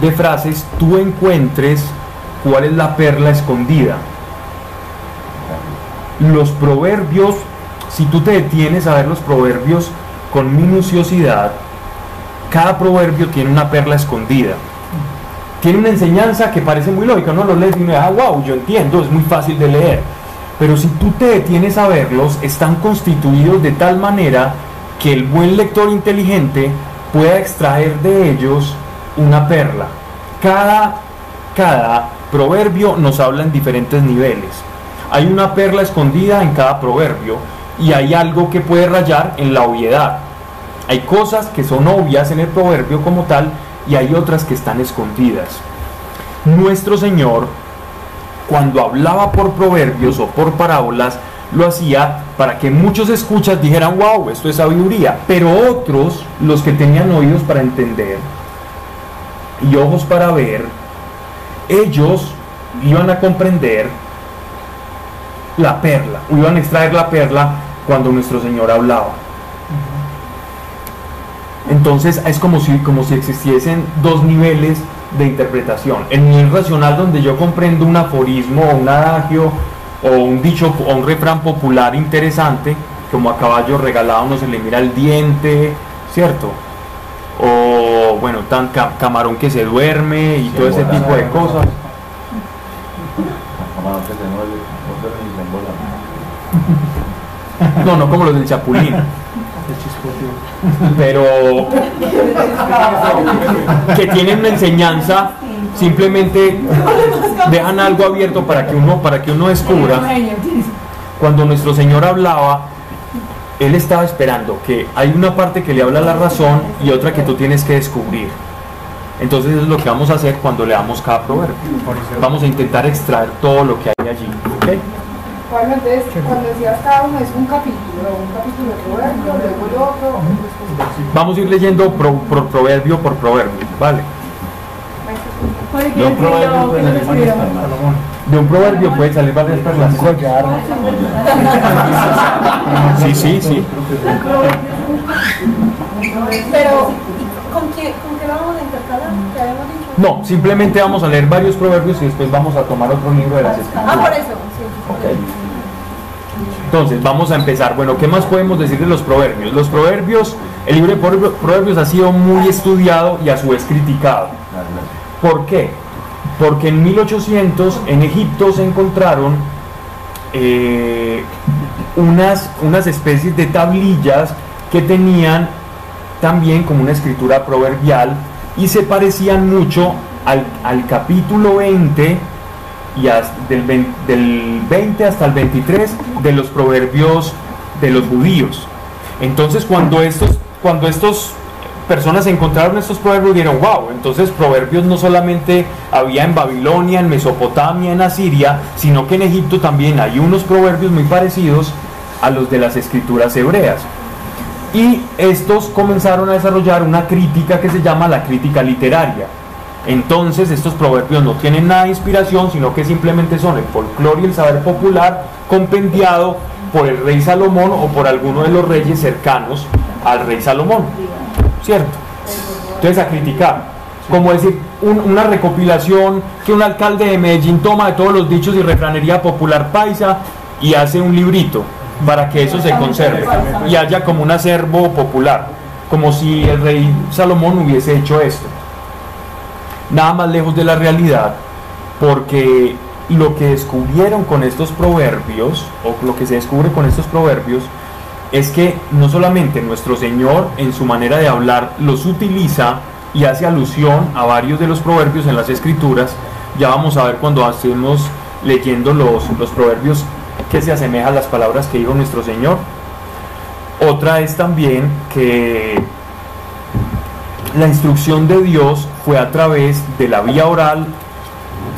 de frases tú encuentres cuál es la perla escondida. Los proverbios, si tú te detienes a ver los proverbios con minuciosidad, cada proverbio tiene una perla escondida. Tiene una enseñanza que parece muy lógica, no lo lees y uno ah, wow, yo entiendo, es muy fácil de leer. Pero si tú te detienes a verlos, están constituidos de tal manera que el buen lector inteligente pueda extraer de ellos una perla. Cada, cada proverbio nos habla en diferentes niveles. Hay una perla escondida en cada proverbio y hay algo que puede rayar en la obviedad. Hay cosas que son obvias en el proverbio como tal y hay otras que están escondidas. Nuestro Señor, cuando hablaba por proverbios o por parábolas, lo hacía para que muchos escuchas dijeran, wow, esto es sabiduría, pero otros, los que tenían oídos para entender, y ojos para ver, ellos iban a comprender la perla, o iban a extraer la perla cuando nuestro Señor hablaba. Entonces es como si, como si existiesen dos niveles de interpretación. El nivel racional donde yo comprendo un aforismo o un adagio o un dicho o un refrán popular interesante, como a caballo regalado no se le mira el diente, ¿cierto? o bueno, tan camarón que se duerme y todo ese tipo de cosas. No, no como los del Chapulín. Pero que tienen una enseñanza, simplemente dejan algo abierto para que uno, para que uno descubra. Cuando nuestro Señor hablaba, él estaba esperando que hay una parte que le habla la razón y otra que tú tienes que descubrir. Entonces es lo que vamos a hacer cuando leamos cada proverbio. Vamos a intentar extraer todo lo que hay allí. Bueno, entonces, cuando decías cada uno es un capítulo, un capítulo de proverbio, luego el otro. Vamos a ir leyendo pro, por proverbio por proverbio, ¿vale? De un proverbio puede salir varias perlas. De un proverbio puede salir varias perlas. Sí, sí, sí. Pero, ¿con qué, con qué vamos a intercalar? ¿Qué habíamos dicho? No, simplemente vamos a leer varios proverbios y después vamos a tomar otro libro de las escrituras. Ah, por eso. Entonces, vamos a empezar. Bueno, ¿qué más podemos decir de los proverbios? Los proverbios, el libro de proverbios ha sido muy estudiado y a su vez criticado. ¿Por qué? Porque en 1800 en Egipto se encontraron eh, unas, unas especies de tablillas que tenían también como una escritura proverbial y se parecían mucho al, al capítulo 20 y del, 20, del 20 hasta el 23 de los proverbios de los judíos. Entonces cuando estos, cuando estos personas encontraron estos proverbios dijeron, wow, entonces proverbios no solamente había en Babilonia, en Mesopotamia, en Asiria, sino que en Egipto también hay unos proverbios muy parecidos a los de las escrituras hebreas. Y estos comenzaron a desarrollar una crítica que se llama la crítica literaria. Entonces estos proverbios no tienen nada de inspiración, sino que simplemente son el folclore y el saber popular compendiado por el rey Salomón o por alguno de los reyes cercanos al rey Salomón. ¿cierto? Entonces a criticar. como decir un- una recopilación que un alcalde de Medellín toma de todos los dichos y refranería popular paisa y hace un librito para que eso se conserve y haya como un acervo popular, como si el rey Salomón hubiese hecho esto. Nada más lejos de la realidad, porque lo que descubrieron con estos proverbios, o lo que se descubre con estos proverbios, es que no solamente nuestro Señor en su manera de hablar los utiliza y hace alusión a varios de los proverbios en las escrituras, ya vamos a ver cuando hacemos leyendo los, los proverbios que se asemejan a las palabras que dijo nuestro Señor. Otra es también que la instrucción de Dios fue a través de la vía oral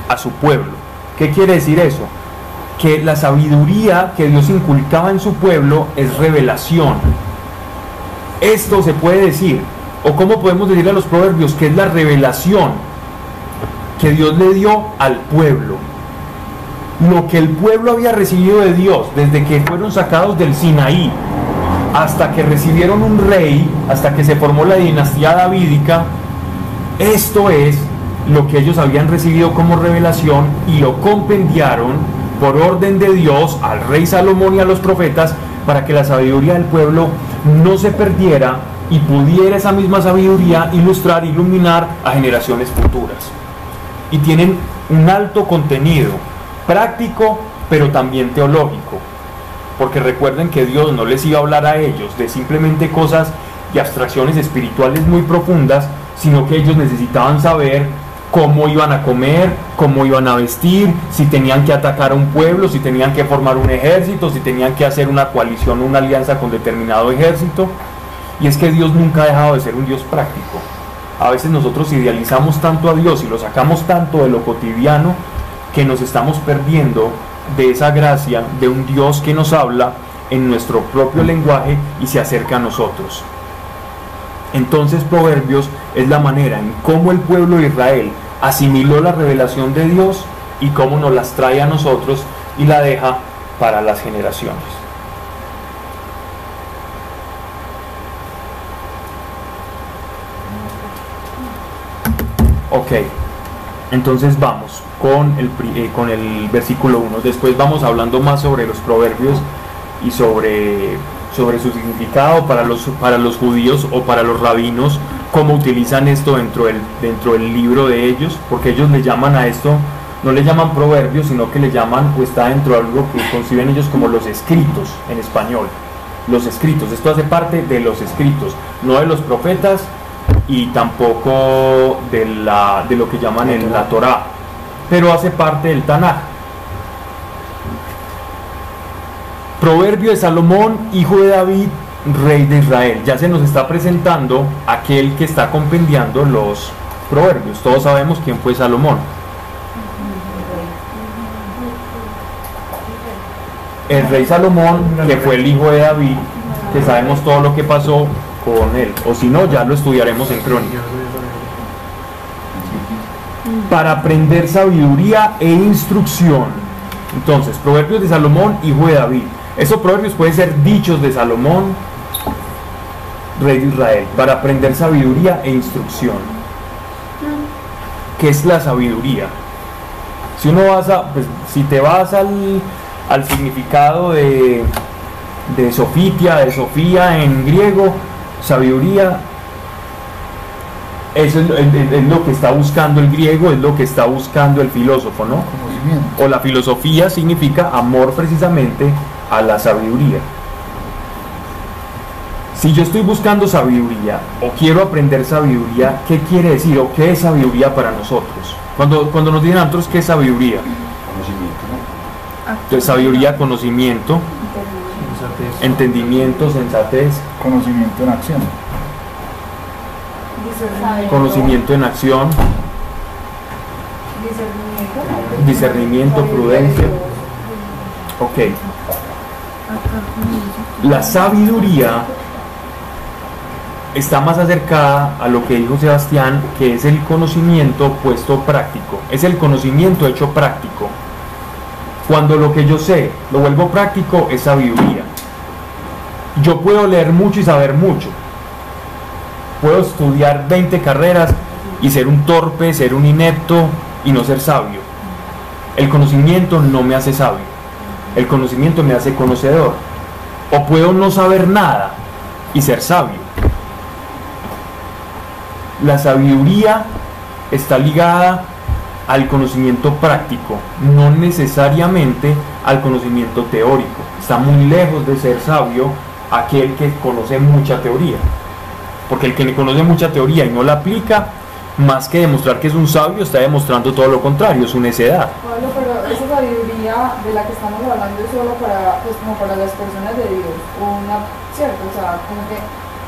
a su pueblo. ¿Qué quiere decir eso? Que la sabiduría que Dios inculcaba en su pueblo es revelación. Esto se puede decir, o cómo podemos decirle a los proverbios, que es la revelación que Dios le dio al pueblo. Lo que el pueblo había recibido de Dios desde que fueron sacados del Sinaí hasta que recibieron un rey, hasta que se formó la dinastía davídica, esto es lo que ellos habían recibido como revelación y lo compendiaron por orden de Dios al rey Salomón y a los profetas para que la sabiduría del pueblo no se perdiera y pudiera esa misma sabiduría ilustrar, iluminar a generaciones futuras. Y tienen un alto contenido práctico, pero también teológico. Porque recuerden que Dios no les iba a hablar a ellos de simplemente cosas y abstracciones espirituales muy profundas, sino que ellos necesitaban saber cómo iban a comer, cómo iban a vestir, si tenían que atacar a un pueblo, si tenían que formar un ejército, si tenían que hacer una coalición, una alianza con determinado ejército. Y es que Dios nunca ha dejado de ser un Dios práctico. A veces nosotros idealizamos tanto a Dios y lo sacamos tanto de lo cotidiano que nos estamos perdiendo de esa gracia de un Dios que nos habla en nuestro propio lenguaje y se acerca a nosotros. Entonces Proverbios es la manera en cómo el pueblo de Israel asimiló la revelación de Dios y cómo nos las trae a nosotros y la deja para las generaciones. Ok, entonces vamos con el, eh, con el versículo 1. Después vamos hablando más sobre los proverbios y sobre, sobre su significado para los, para los judíos o para los rabinos, cómo utilizan esto dentro del, dentro del libro de ellos, porque ellos le llaman a esto, no le llaman proverbios, sino que le llaman, o está dentro de algo que conciben ellos como los escritos en español. Los escritos, esto hace parte de los escritos, no de los profetas y tampoco de, la, de lo que llaman en la Torá, pero hace parte del Tanaj. Proverbio de Salomón, hijo de David, rey de Israel. Ya se nos está presentando aquel que está compendiando los proverbios. Todos sabemos quién fue Salomón. El rey Salomón, que fue el hijo de David, que sabemos todo lo que pasó con él. O si no, ya lo estudiaremos en crónica. Para aprender sabiduría e instrucción. Entonces, proverbios de Salomón, hijo de David. Esos proverbios pueden ser dichos de Salomón, rey de Israel, para aprender sabiduría e instrucción. ¿Qué es la sabiduría? Si uno vas a, pues, si te vas al, al significado de, de Sofitia, de Sofía en griego, sabiduría, eso es, lo- es- es lo que está buscando el griego, es lo que está buscando el filósofo, ¿no? Conocimiento. o la filosofía significa amor precisamente a la sabiduría. Si yo estoy buscando sabiduría o quiero aprender sabiduría, ¿qué quiere decir o qué es sabiduría para nosotros? Cuando, cuando nos dicen a nosotros qué es sabiduría, Conocimiento, ¿no? Entonces, sabiduría, conocimiento, Sensatez. entendimiento, sensatez, Conocimiento en acción. Conocimiento en acción, discernimiento, prudencia. Ok. La sabiduría está más acercada a lo que dijo Sebastián, que es el conocimiento puesto práctico. Es el conocimiento hecho práctico. Cuando lo que yo sé lo vuelvo práctico es sabiduría. Yo puedo leer mucho y saber mucho. Puedo estudiar 20 carreras y ser un torpe, ser un inepto y no ser sabio. El conocimiento no me hace sabio. El conocimiento me hace conocedor. O puedo no saber nada y ser sabio. La sabiduría está ligada al conocimiento práctico, no necesariamente al conocimiento teórico. Está muy lejos de ser sabio aquel que conoce mucha teoría. Porque el que conoce mucha teoría y no la aplica, más que demostrar que es un sabio, está demostrando todo lo contrario, su necedad. Pablo, pero esa sabiduría de la que estamos hablando es solo para, pues, como para las personas de Dios, una, ¿cierto? O sea, como que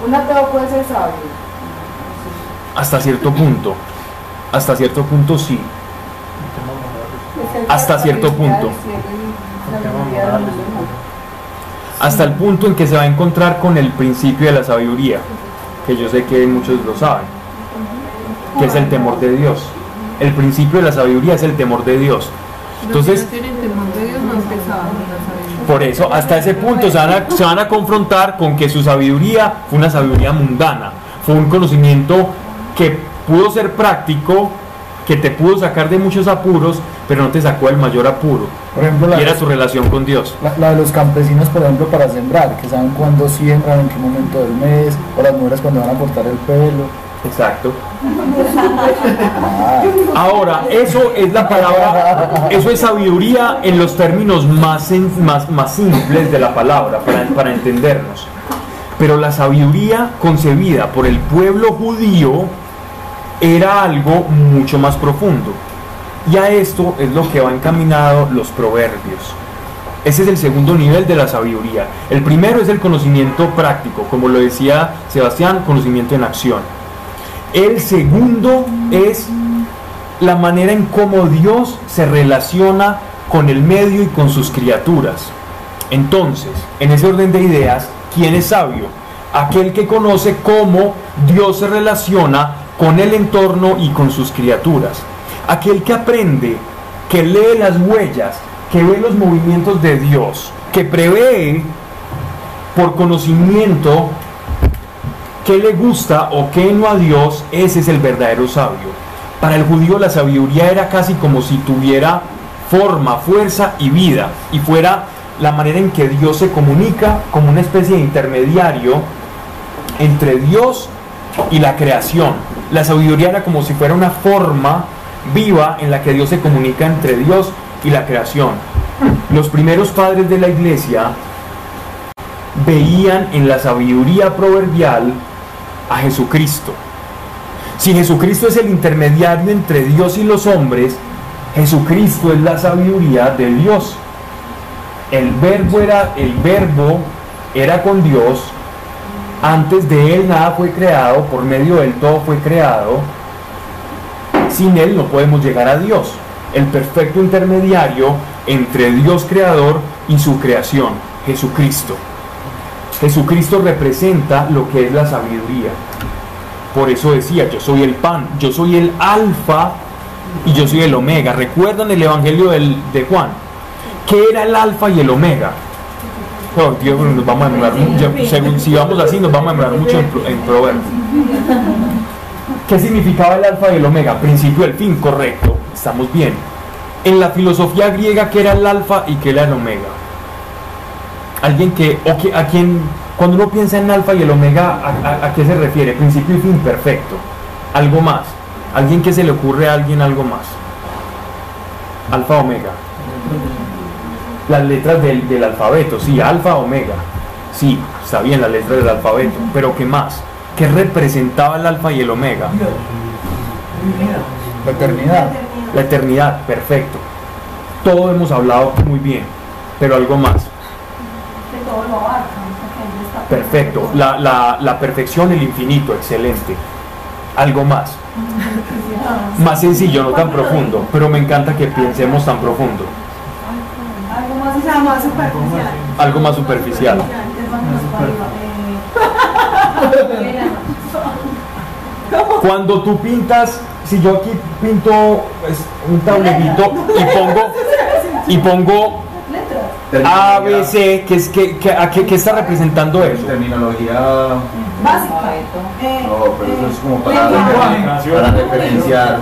un ateo puede ser sabio. Hasta cierto punto, hasta cierto punto sí. Hasta cierto punto. Hasta el punto en que se va a encontrar con el principio de la sabiduría, que yo sé que muchos lo saben, que es el temor de Dios. El principio de la sabiduría es el temor de Dios. Entonces, por eso, hasta ese punto se van, a, se van a confrontar con que su sabiduría fue una sabiduría mundana, fue un conocimiento que pudo ser práctico, que te pudo sacar de muchos apuros, pero no te sacó del mayor apuro. Por ejemplo, la, Y era su relación con Dios. la- la de los campesinos, por ejemplo, para sembrar, que saben cuándo siembran, en qué momento del mes, o las mujeres cuando van a cortar el pelo. Exacto. Ah, Ahora, eso es la palabra, eso es sabiduría en los términos más, sen- más, más simples de la palabra, para, para entendernos. Pero la sabiduría concebida por el pueblo judío era algo mucho más profundo. Y a esto es lo que va encaminado los proverbios. Ese es el segundo nivel de la sabiduría. El primero es el conocimiento práctico, como lo decía Sebastián, conocimiento en acción. El segundo es la manera en cómo Dios se relaciona con el medio y con sus criaturas. Entonces, en ese orden de ideas, ¿quién es sabio? Aquel que conoce cómo Dios se relaciona con el entorno y con sus criaturas. Aquel que aprende, que lee las huellas, que ve los movimientos de Dios, que prevé por conocimiento qué le gusta o qué no a Dios, ese es el verdadero sabio. Para el judío la sabiduría era casi como si tuviera forma, fuerza y vida, y fuera la manera en que Dios se comunica como una especie de intermediario entre Dios y la creación. La sabiduría era como si fuera una forma viva en la que Dios se comunica entre Dios y la creación. Los primeros padres de la iglesia veían en la sabiduría proverbial a Jesucristo. Si Jesucristo es el intermediario entre Dios y los hombres, Jesucristo es la sabiduría de Dios. El verbo era el verbo era con Dios. Antes de él nada fue creado, por medio de él todo fue creado. Sin él no podemos llegar a Dios. El perfecto intermediario entre Dios creador y su creación, Jesucristo. Jesucristo representa lo que es la sabiduría. Por eso decía, yo soy el pan, yo soy el alfa y yo soy el omega. ¿Recuerdan el Evangelio del- de Juan? ¿Qué era el alfa y el omega? Oh, Dios, nos vamos a mucho, según, si vamos así nos vamos a demorar mucho en, en proverbios. ¿Qué significaba el alfa y el omega? Principio del fin, correcto, estamos bien. En la filosofía griega, ¿qué era el alfa y qué era el omega? Alguien que, o que a quien, cuando uno piensa en alfa y el omega, ¿a, a- a qué se refiere? Principio y fin, perfecto. Algo más. Alguien que se le ocurre a alguien algo más. Alfa, omega. Las letras del, del alfabeto, sí, alfa, omega. Sí, está bien las letras del alfabeto, pero ¿qué más? ¿Qué representaba el alfa y el omega? la eternidad. La eternidad, perfecto. Todo hemos hablado muy bien, pero algo más. Perfecto. La, la- la perfección, el infinito, excelente. Algo más. Más sencillo, no tan profundo, pero me encanta que pensemos tan profundo. Algo más, o sea, más superficial. Algo más superficial. Es más superficial. Eh, Cuando tú pintas, si yo aquí pinto pues, un tablerito y pongo y pongo. A, B, C, ¿qué, es, qué, qué- a qué- qué está representando eso? Terminología Básica. Eh, no, pero eso es como para, Lenguaje. refer- para referenciar,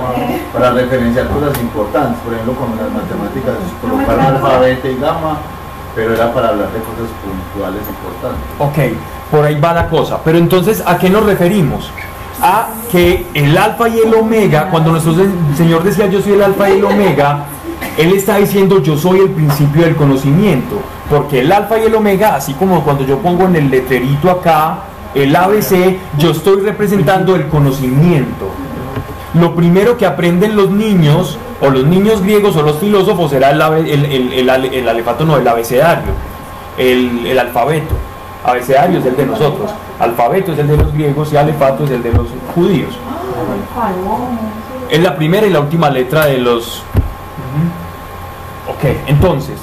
para referenciar cosas importantes. Por ejemplo, con las matemáticas colocaron alfabeto y gamma, pero era para hablar de cosas puntuales importantes. Ok, por ahí va la cosa. Pero entonces, ¿a qué nos referimos? A que el alfa y el omega, cuando nuestro se- Señor decía yo soy el alfa y el omega, Él está diciendo yo soy el principio del conocimiento. Porque el alfa y el omega, así como cuando yo pongo en el letrerito acá, el ABC, yo estoy representando el conocimiento. Lo primero que aprenden los niños, o los niños griegos o los filósofos, era el, el, el- el ale- el alefato, no, el abecedario, el, el alfabeto. Abecedario es el de nosotros, alfabeto es el de los griegos y alefato es el de los judíos. Es la primera y la última letra de los... Ok, entonces,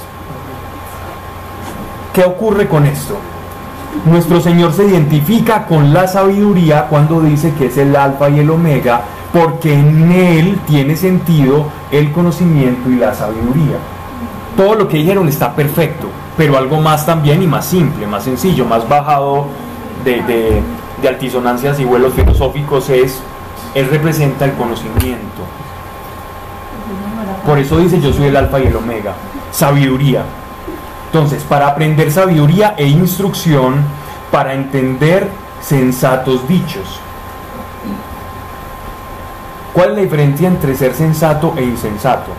¿qué ocurre con esto? Nuestro Señor se identifica con la sabiduría cuando dice que es el alfa y el omega, porque en Él tiene sentido el conocimiento y la sabiduría. Todo lo que dijeron está perfecto, pero algo más también y más simple, más sencillo, más bajado de, altisonancias y vuelos filosóficos es, Él representa el conocimiento. Por eso dice yo soy el alfa y el omega. Sabiduría. Entonces, para aprender sabiduría e instrucción, para entender sensatos dichos. ¿Cuál es la diferencia entre ser sensato e insensato?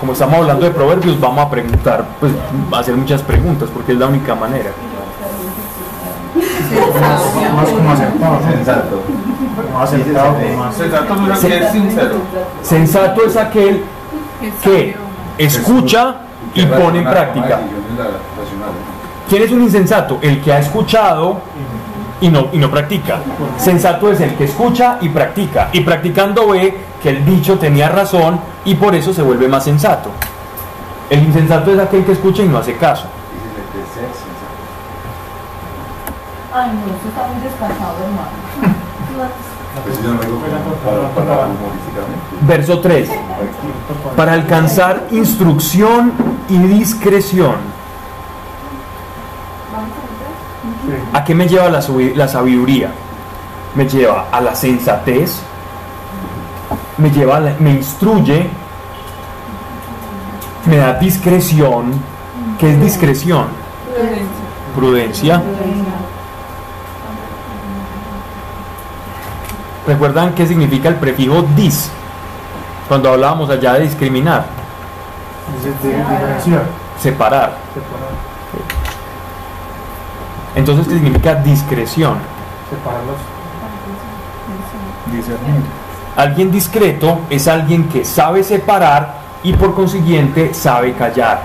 Como estamos hablando de proverbios, vamos a preguntar, pues a hacer muchas preguntas, porque es la única manera. Más como. Sensato. Más acertado, como más. Sensato no es que es sincero. Sensato es aquel que escucha y pone en práctica. ¿Quién es un insensato? El que ha escuchado y no, y no practica. Sensato es el que escucha y practica. Y practicando ve que el dicho tenía razón y por eso se vuelve más sensato. El insensato es aquel que escucha y no hace caso. Ay, no, eso está muy descansado, hermano. Verso 3. Para alcanzar instrucción y discreción. ¿A qué me lleva la, sabi- la sabiduría? Me lleva a la sensatez, me lleva la- me instruye, me da discreción. ¿Qué es discreción? Prudencia. ¿Recuerdan qué significa el prefijo dis? Cuando hablábamos allá de discriminar, separar. separar, Entonces, ¿qué significa discreción? separar los Discernir. Alguien discreto es alguien que sabe separar y por consiguiente sabe callar,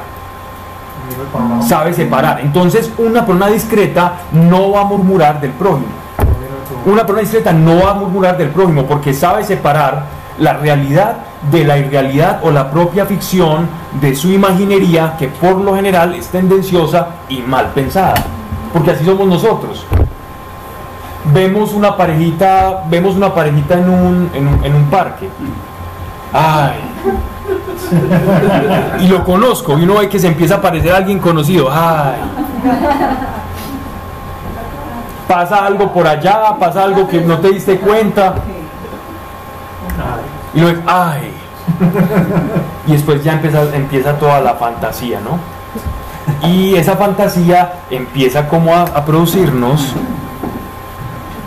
sabe separar. Entonces, una persona discreta no va a murmurar del prójimo. Una persona discreta no va a murmurar del prójimo porque sabe separar la realidad de la irrealidad o la propia ficción de su imaginería que por lo general es tendenciosa y mal pensada. Porque así somos nosotros. Vemos una parejita, vemos una parejita en un, en un, en un parque. Ay. Y lo conozco y uno ve que se empieza a parecer a alguien conocido. Ay. Pasa algo por allá, pasa algo que no te diste cuenta. Y luego, ay. Y después ya empieza, empieza toda la fantasía, ¿no? Y esa fantasía empieza como a, a producirnos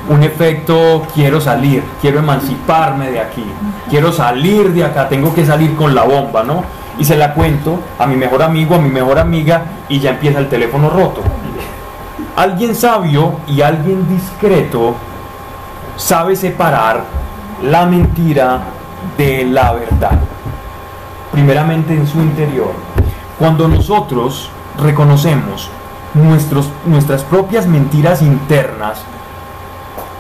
un efecto, quiero salir, quiero emanciparme de aquí, quiero salir de acá, tengo que salir con la bomba, ¿no? Y se la cuento a mi mejor amigo, a mi mejor amiga, y ya empieza el teléfono roto. Alguien sabio y alguien discreto sabe separar la mentira de la verdad. Primeramente en su interior. Cuando nosotros reconocemos nuestros, nuestras propias mentiras internas,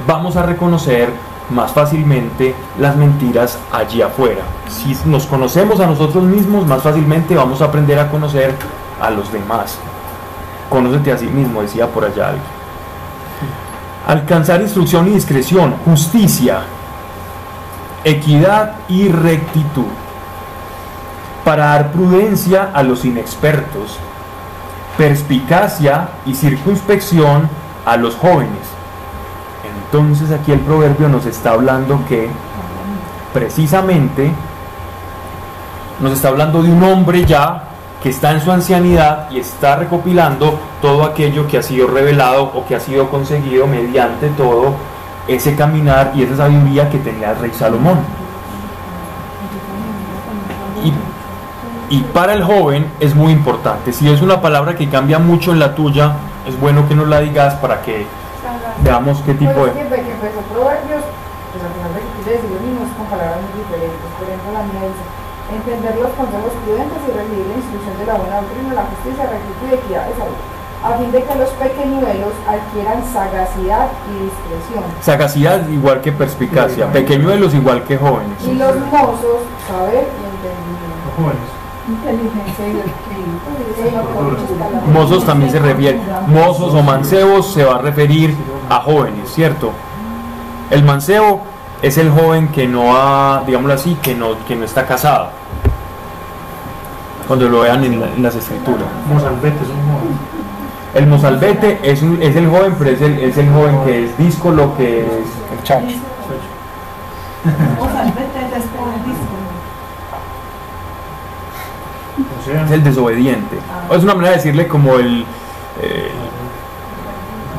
vamos a reconocer más fácilmente las mentiras allí afuera. Si nos conocemos a nosotros mismos, más fácilmente vamos a aprender a conocer a los demás. Conócete a sí mismo, decía por allá alguien. Alcanzar instrucción y discreción, justicia, equidad y rectitud. Para dar prudencia a los inexpertos, perspicacia y circunspección a los jóvenes. entonces aquí el proverbio nos está hablando que precisamente nos está hablando de un hombre ya que está en su ancianidad y está recopilando todo aquello que ha sido revelado o que ha sido conseguido mediante todo ese caminar y esa sabiduría que tenía el rey Salomón. Y, y para el joven es muy importante. Si es una palabra que cambia mucho en la tuya, es bueno que nos la digas para que veamos qué tipo de... pues entender los consejos prudentes y recibir la instrucción de la buena doctrina, la justicia, rectitud y equidad de salud, a fin de que los pequeñuelos adquieran sagacidad y discreción. Sagacidad igual que perspicacia, pequeñuelos igual que jóvenes. Y los mozos, saber y entendimiento. Los jóvenes. Inteligencia y Mozos también se refiere, mozos o mancebos se va a referir a jóvenes, ¿cierto? El mancebo es el joven que no ha, digámoslo así, que no, que no está casado. Cuando lo vean en, la- en las escrituras. Mozalbete es un joven. El mozalbete es, un- es el joven, pero es el, es el joven que es disco, lo que es El chacho. O sea, es el desobediente. O es una manera de decirle como el... eh,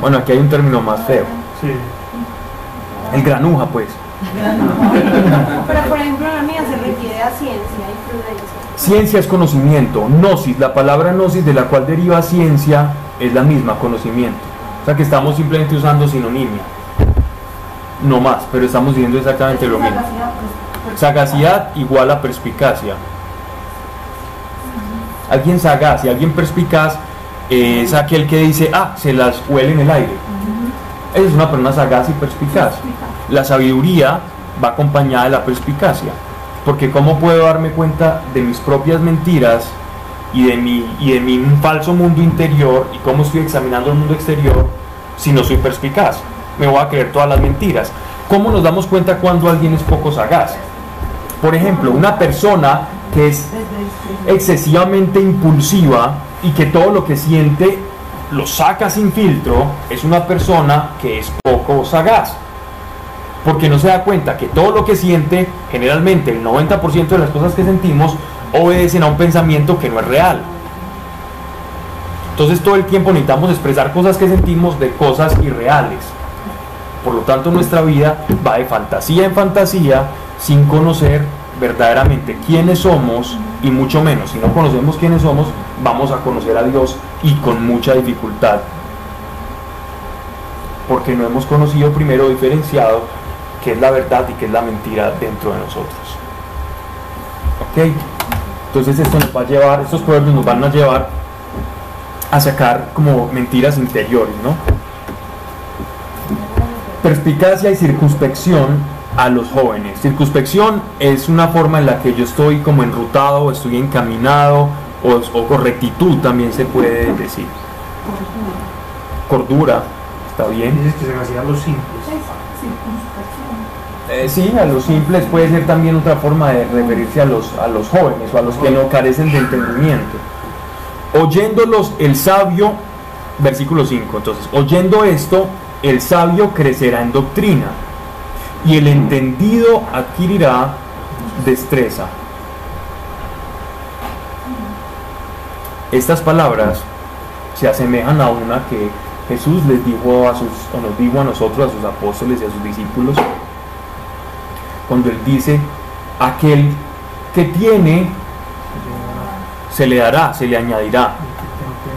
bueno, aquí hay un término más feo. sí. El granuja, pues. Pero por ejemplo la mía se refiere a ciencia y prudencia. Ciencia es conocimiento. Gnosis, la palabra gnosis de la cual deriva ciencia es la misma, conocimiento. O sea que estamos simplemente usando sinonimia. No más, pero estamos diciendo exactamente lo mismo. Sagacidad igual a perspicacia. Alguien sagaz y alguien perspicaz eh, es aquel que dice, ah, se las huele en el aire. Esa es una persona sagaz y perspicaz. La sabiduría va acompañada de la perspicacia. Porque ¿cómo puedo darme cuenta de mis propias mentiras y de mi, y de mi falso mundo interior y cómo estoy examinando el mundo exterior si no soy perspicaz? Me voy a creer todas las mentiras. ¿Cómo nos damos cuenta cuando alguien es poco sagaz? Por ejemplo, una persona que es excesivamente impulsiva y que todo lo que siente lo saca sin filtro, es una persona que es poco sagaz. Porque no se da cuenta que todo lo que siente, generalmente el 90% de las cosas que sentimos, obedecen a un pensamiento que no es real. Entonces todo el tiempo necesitamos expresar cosas que sentimos de cosas irreales. Por lo tanto nuestra vida va de fantasía en fantasía sin conocer verdaderamente quiénes somos y mucho menos si no conocemos quiénes somos vamos a conocer a Dios y con mucha dificultad porque no hemos conocido primero diferenciado qué es la verdad y qué es la mentira dentro de nosotros ok entonces esto nos va a llevar estos proverbios nos van a llevar a sacar como mentiras interiores no perspicacia y circunspección a los jóvenes. Circunspección es una forma en la que yo estoy como enrutado, estoy encaminado, o, o con rectitud también se puede decir. Cordura, está bien. Dices que se hacían los simples. Eh, sí, a los simples puede ser también otra forma de referirse a los, a los jóvenes o a los que no carecen de entendimiento. Oyéndolos el sabio, versículo 5, entonces, oyendo esto, el sabio crecerá en doctrina y el entendido adquirirá destreza. Estas palabras se asemejan a una que Jesús les dijo a sus, o nos dijo a nosotros, a sus apóstoles y a sus discípulos, cuando él dice, aquel que tiene, se le dará, se le añadirá,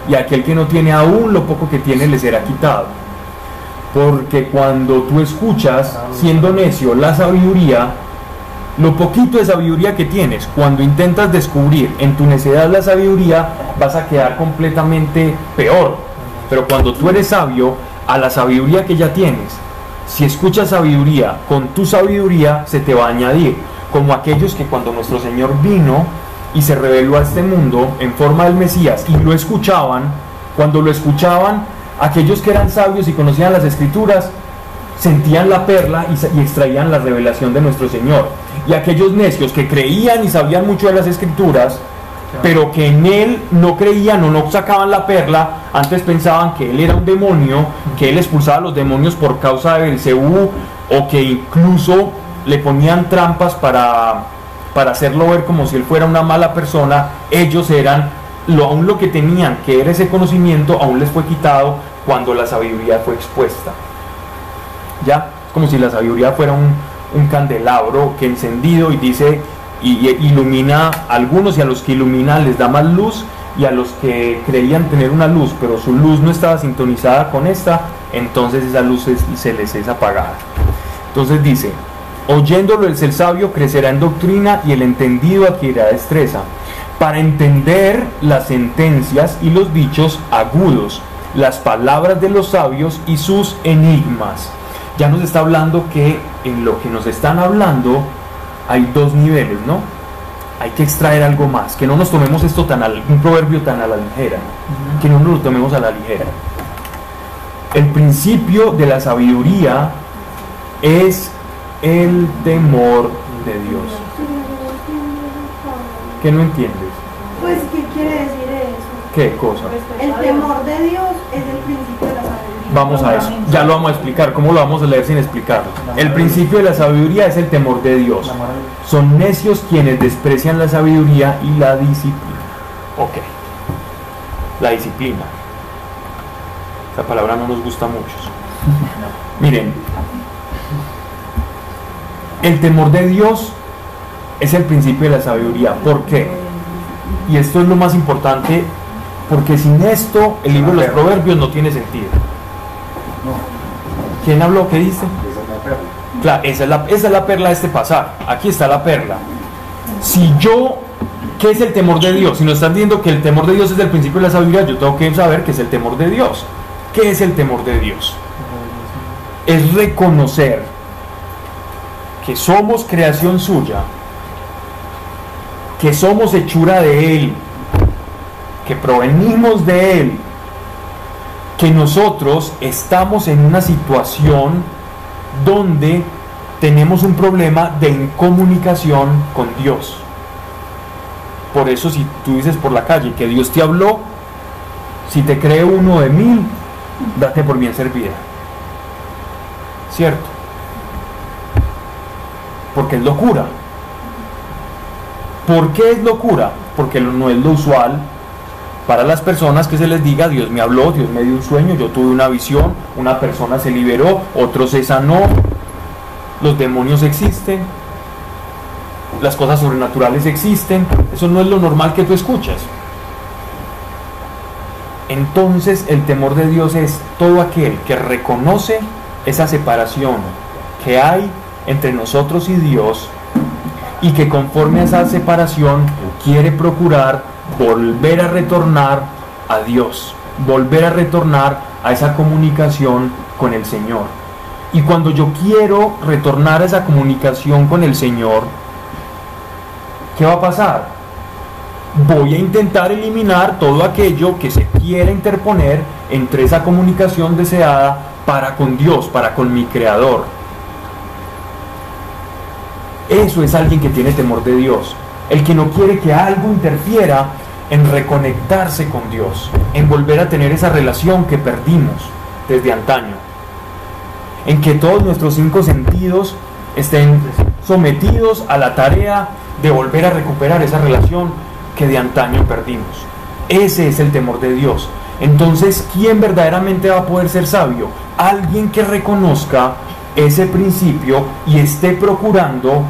y aquel que no tiene aún lo poco que tiene le será quitado. Porque cuando tú escuchas, siendo necio, la sabiduría, lo poquito de sabiduría que tienes, cuando intentas descubrir en tu necedad la sabiduría, vas a quedar completamente peor. Pero cuando tú eres sabio, a la sabiduría que ya tienes, si escuchas sabiduría, con tu sabiduría se te va a añadir. Como aquellos que cuando nuestro Señor vino y se reveló a este mundo en forma del Mesías y lo escuchaban, cuando lo escuchaban, aquellos que eran sabios y conocían las escrituras, sentían la perla y, y extraían la revelación de nuestro Señor. Y aquellos necios que creían y sabían mucho de las escrituras, pero que en él no creían o no sacaban la perla, antes pensaban que él era un demonio, que él expulsaba a los demonios por causa de Belcebú, o que incluso le ponían trampas para, para hacerlo ver como si él fuera una mala persona, ellos eran, aún lo que tenían, que era ese conocimiento, aún les fue quitado cuando la sabiduría fue expuesta. Ya, como si la sabiduría fuera un candelabro que encendido y dice, y, ilumina a algunos y a los que ilumina les da más luz y a los que creían tener una luz, pero su luz no estaba sintonizada con esta, entonces esa luz se les es apagada. Entonces dice, oyéndolo el sabio crecerá en doctrina y el entendido adquirirá destreza, para entender las sentencias y los dichos agudos, las palabras de los sabios y sus enigmas. Ya nos está hablando que en lo que nos están hablando hay dos niveles, ¿no? Hay que extraer algo más, que no nos tomemos esto tan al, un proverbio tan a la ligera, que no nos lo tomemos a la ligera. El principio de la sabiduría es el temor de Dios. ¿Qué no entiendes? Pues, ¿qué quiere decir eso? ¿Qué cosa? El temor de Dios es el principio de la sabiduría. Vamos a eso. Ya lo vamos a explicar. ¿Cómo lo vamos a leer sin explicarlo? El principio de la sabiduría es el temor de Dios. Son necios quienes desprecian la sabiduría y la disciplina. Ok. La disciplina. Esa palabra no nos gusta a muchos. Miren, el temor de Dios es el principio de la sabiduría. ¿Por qué? Y esto es lo más importante, porque sin esto el libro de los proverbios no tiene sentido. ¿Quién habló? ¿Qué dice? Claro, esa es, la, esa es la perla de este pasar. Aquí está la perla. Si yo, ¿qué es el temor de Dios? Si nos están diciendo que el temor de Dios es el principio de la sabiduría, yo tengo que saber qué es el temor de Dios. ¿Qué es el temor de Dios? Es reconocer que somos creación suya, que somos hechura de Él, que provenimos de Él, que nosotros estamos en una situación donde tenemos un problema de incomunicación con Dios. Por eso si tú dices por la calle que Dios te habló, si te cree uno de mil, date por bien servida. ¿Cierto? Porque es locura. ¿Por qué es locura? Porque no es lo usual para las personas que se les diga, Dios me habló, Dios me dio un sueño, yo tuve una visión, una persona se liberó, otro se sanó, los demonios existen, las cosas sobrenaturales existen, eso no es lo normal que tú escuchas. Entonces el temor de Dios es todo aquel que reconoce esa separación que hay entre nosotros y Dios y que conforme a esa separación quiere procurar volver a retornar a Dios, volver a retornar a esa comunicación con el Señor. Y cuando yo quiero retornar a esa comunicación con el Señor, ¿qué va a pasar? Voy a intentar eliminar todo aquello que se quiera interponer entre esa comunicación deseada para con Dios, para con mi Creador. Eso es alguien que tiene temor de Dios. El que no quiere que algo interfiera en reconectarse con Dios, en volver a tener esa relación que perdimos desde antaño. En que todos nuestros cinco sentidos estén sometidos a la tarea de volver a recuperar esa relación que de antaño perdimos. Ese es el temor de Dios. Entonces, ¿quién verdaderamente va a poder ser sabio? Alguien que reconozca ese principio y esté procurando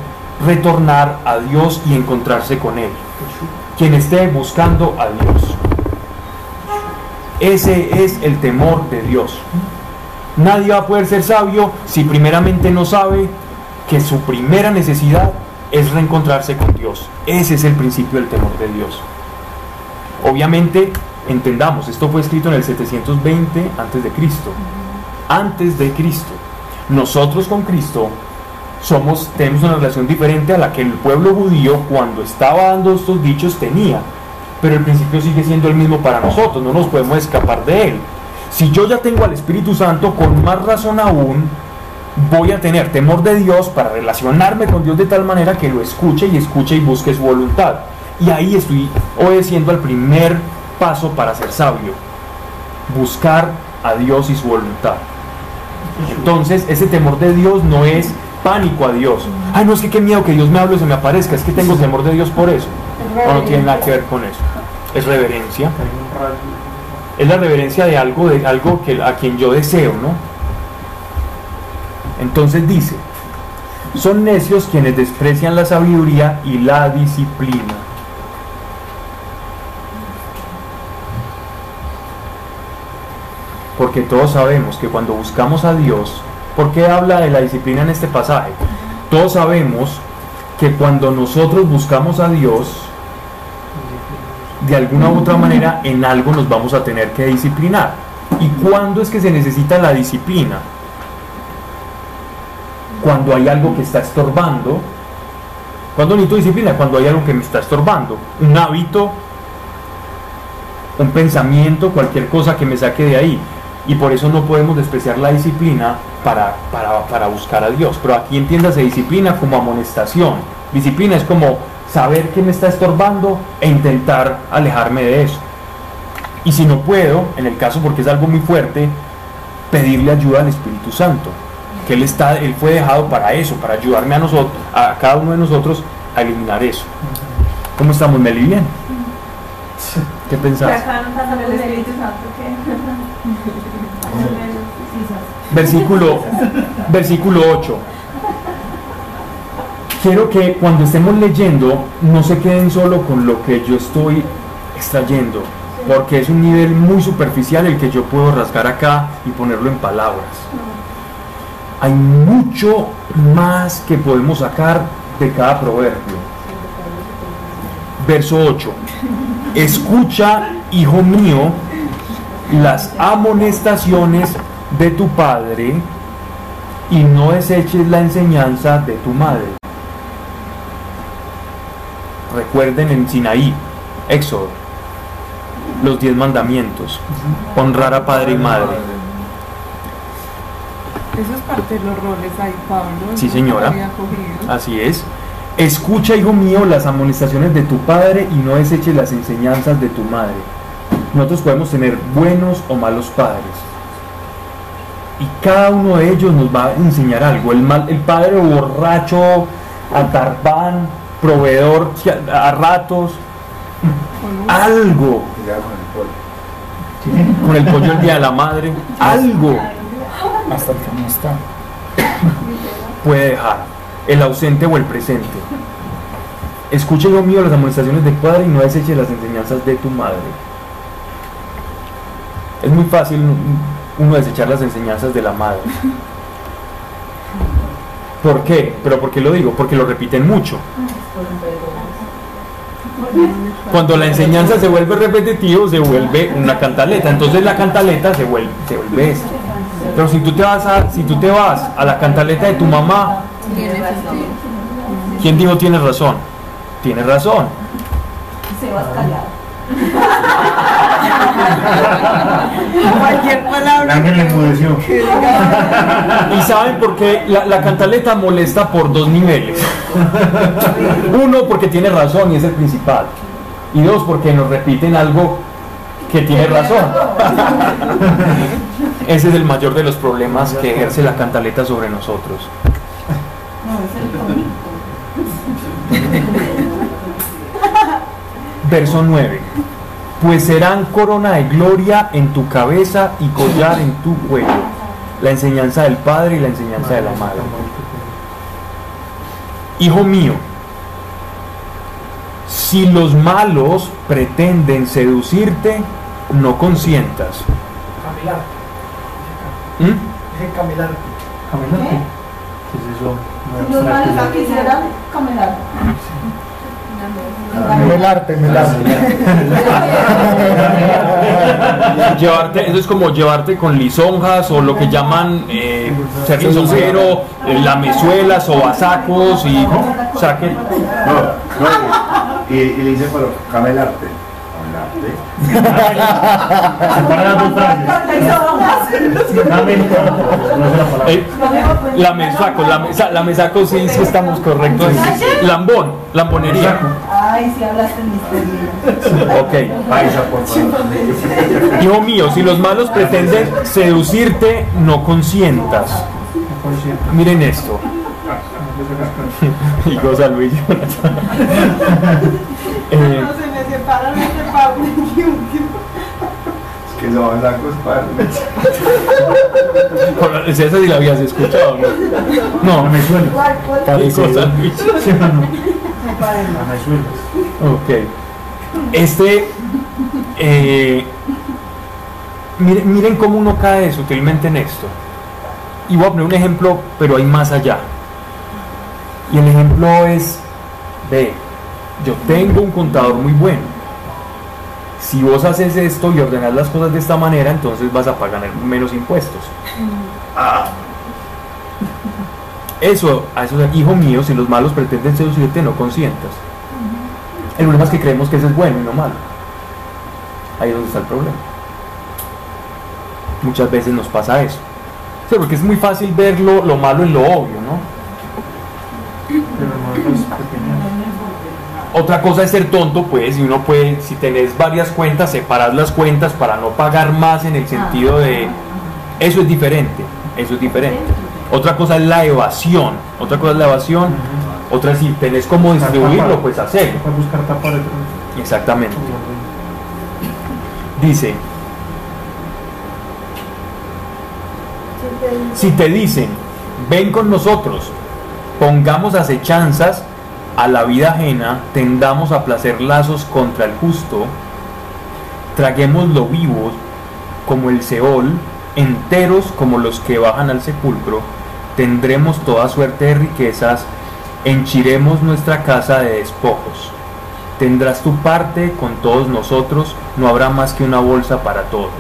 retornar a Dios y encontrarse con Él. Quien esté buscando a Dios. Ese es el temor de Dios. Nadie va a poder ser sabio si primeramente no sabe que su primera necesidad es reencontrarse con Dios. Ese es el principio del temor de Dios. Obviamente, entendamos, esto fue escrito en el 720 antes de Cristo. Antes de Cristo. Nosotros con Cristo somos tenemos una relación diferente a la que el pueblo judío cuando estaba dando estos dichos tenía. Pero el principio sigue siendo el mismo para nosotros, no nos podemos escapar de él. Si yo ya tengo al Espíritu Santo, con más razón aún, voy a tener temor de Dios para relacionarme con Dios de tal manera que lo escuche y escuche y busque su voluntad. Y ahí estoy obedeciendo al primer paso para ser sabio, buscar a Dios y su voluntad. Entonces, ese temor de Dios no es pánico a Dios. Ay, no es que qué miedo que Dios me hable y se me aparezca, es que tengo temor de Dios por eso. O no tiene nada que ver con eso. Es reverencia. Es la reverencia de algo, de algo que, a quien yo deseo, ¿no? Entonces dice, son necios quienes desprecian la sabiduría y la disciplina. Porque todos sabemos que cuando buscamos a Dios, ¿por qué habla de la disciplina en este pasaje? Todos sabemos que cuando nosotros buscamos a Dios, de alguna u otra manera en algo nos vamos a tener que disciplinar. ¿Y cuándo es que se necesita la disciplina? Cuando hay algo que está estorbando. ¿Cuándo necesito disciplina? Cuando hay algo que me está estorbando. Un hábito, un pensamiento, cualquier cosa que me saque de ahí. Y por eso no podemos despreciar la disciplina para, para, para buscar a Dios. Pero aquí entiéndase disciplina como amonestación. Disciplina es como saber qué me está estorbando e intentar alejarme de eso. Y si no puedo, en el caso porque es algo muy fuerte, pedirle ayuda al Espíritu Santo, que Él, está, él fue dejado para eso, para ayudarme a nosotros, a cada uno de nosotros a eliminar eso. ¿Cómo estamos, Meli? ¿Bien? ¿Qué pensás? acá no pasa el Espíritu Santo Versículo, versículo 8. Quiero que cuando estemos leyendo no se queden solo con lo que yo estoy extrayendo, porque es un nivel muy superficial el que yo puedo rasgar acá y ponerlo en palabras. Hay mucho más que podemos sacar de cada proverbio. Verso 8. Escucha, hijo mío, las amonestaciones de tu padre y no deseches la enseñanza de tu madre. Recuerden en Sinaí, Éxodo, los diez mandamientos, honrar a padre y madre. Eso es parte de los roles ahí, Pablo. Sí, señora. Así es. Escucha, hijo mío, las amonestaciones de tu padre y no deseches las enseñanzas de tu madre. Nosotros podemos tener buenos o malos padres. Y cada uno de ellos nos va a enseñar algo. El, mal, el padre borracho, atarpán, proveedor a, a ratos, algo. Con el pollo. El día de la madre, algo hasta el que no está. puede dejar. El ausente o el presente. Escucha, hijo mío, las amonestaciones de padre y no deseches las enseñanzas de tu madre. Es muy fácil uno desechar las enseñanzas de la madre. ¿Por qué? ¿Pero por qué lo digo? Porque lo repiten mucho. Cuando la enseñanza se vuelve repetitivo, se vuelve una cantaleta. Entonces la cantaleta se vuelve, se vuelve esto. Pero si tú te vas a, si tú te vas a la cantaleta de tu mamá. ¿quién dijo tienes razón? Tienes razón. Se va callado. Cualquier palabra Ángel que- que ¿Y saben por qué la, la cantaleta molesta por dos niveles? Uno, porque tiene razón y es el principal. Y dos, porque nos repiten algo que tiene razón. Ese es el mayor de los problemas que ejerce la cantaleta sobre nosotros. No, es el conito. Verso 9. Pues serán corona de gloria en tu cabeza y collar en tu cuello. La enseñanza del padre y la enseñanza de la madre. Hijo mío, si los malos pretenden seducirte, no consientas. Camilar. ¿Mm? Caminante. ¿Qué es eso? Si los malos quisieran, caminar. Melarte, melarte. Llevarte, eso es como llevarte con lisonjas o lo que llaman eh, ser lisonjero, eh, lamezuelas o basacos y saquen. No, no. Y, y le dice, pero camelarte. La palabra. Eh, la mesaco, la, mesa, la mesaco sí, sí estamos correctos. Lambón, lambonería. Ahí sí hablaste términos. Ok. Paisa, por favor. Hijo mío, si los malos pretenden seducirte, no consientas. Miren esto. Y goza Luis Jonathan. Eh, me separan este Pablo y un Es que son sacos para con- esa sí la habías escuchado, ¿no? No, me suena. ¿Cuál? Luis. ¿Sí no? No me suena. Ok. Este. eh, miren, miren cómo uno cae sutilmente en esto. Y voy a poner un ejemplo, pero hay más allá. Y el ejemplo es: ve, yo tengo un contador muy bueno. Si vos haces esto y ordenas las cosas de esta manera, entonces vas a pagar menos impuestos. Eso, a eso, hijo mío, si los malos pretenden seducirte, no consientas. El problema es que creemos que eso es bueno y no malo. Ahí es donde está el problema. Muchas veces nos pasa eso. Sí, porque es muy fácil ver lo, lo malo en lo obvio, ¿no? Otra cosa es ser tonto, pues, y uno puede, si tenés varias cuentas, separar las cuentas para no pagar más en el sentido de... Eso es diferente, eso es diferente. Otra cosa es la evasión, otra cosa es la evasión, otra es si tenés cómo distribuirlo, pues hacerlo. Buscar tapar Exactamente. Dice, si te dicen, ven con nosotros, pongamos acechanzas a la vida ajena, tendamos a placer lazos contra el justo, traguémoslo vivos como el Seol, enteros como los que bajan al sepulcro, tendremos toda suerte de riquezas, henchiremos nuestra casa de despojos. Tendrás tu parte con todos nosotros, no habrá más que una bolsa para todos.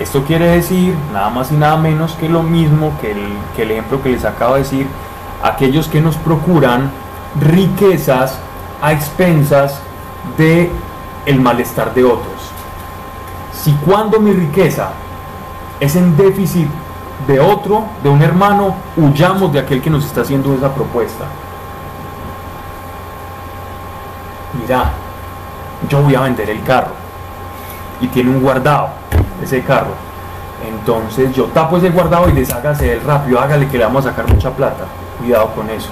Esto quiere decir nada más y nada menos que lo mismo que el, que el ejemplo que les acabo de decir, aquellos que nos procuran riquezas a expensas de el malestar de otros. Si cuando mi riqueza es en déficit de otro, de un hermano, huyamos de aquel que nos está haciendo esa propuesta. Mira, yo voy a vender el carro y tiene un guardado ese carro. Entonces yo tapo ese guardado y deshágase él rápido, hágale que le vamos a sacar mucha plata. Cuidado con eso.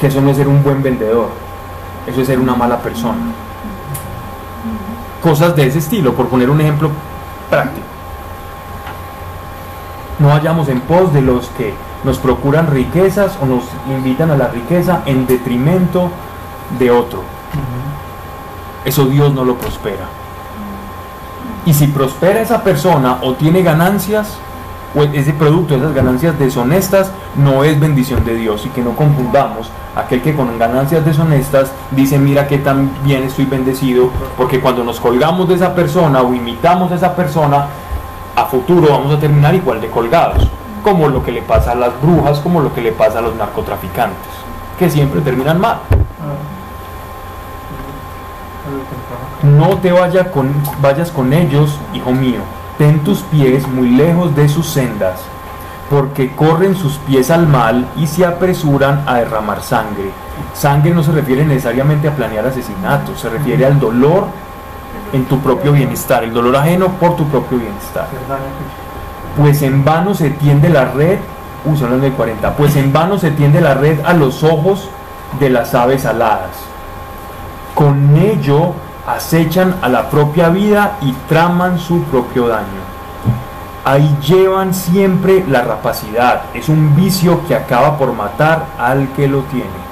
Que eso no es ser un buen vendedor, eso es ser una mala persona. Cosas de ese estilo, por poner un ejemplo práctico. No vayamos en pos de los que nos procuran riquezas o nos invitan a la riqueza en detrimento de otro. Eso Dios no lo prospera. Y si prospera esa persona o tiene ganancias, o ese producto, esas ganancias deshonestas, no es bendición de Dios. Y que no confundamos aquel que con ganancias deshonestas dice, mira que tan bien estoy bendecido, porque cuando nos colgamos de esa persona o imitamos a esa persona, a futuro vamos a terminar igual de colgados, como lo que le pasa a las brujas, como lo que le pasa a los narcotraficantes, que siempre terminan mal. No te vaya con, vayas con ellos, hijo mío. Ten tus pies muy lejos de sus sendas, porque corren sus pies al mal y se apresuran a derramar sangre. Sangre no se refiere necesariamente a planear asesinatos, se refiere al dolor en tu propio bienestar, el dolor ajeno por tu propio bienestar. Pues en vano se tiende la red, uy, son 40, pues en vano se tiende la red a los ojos de las aves aladas. Con ello acechan a la propia vida y traman su propio daño. Ahí llevan siempre la rapacidad, es un vicio que acaba por matar al que lo tiene.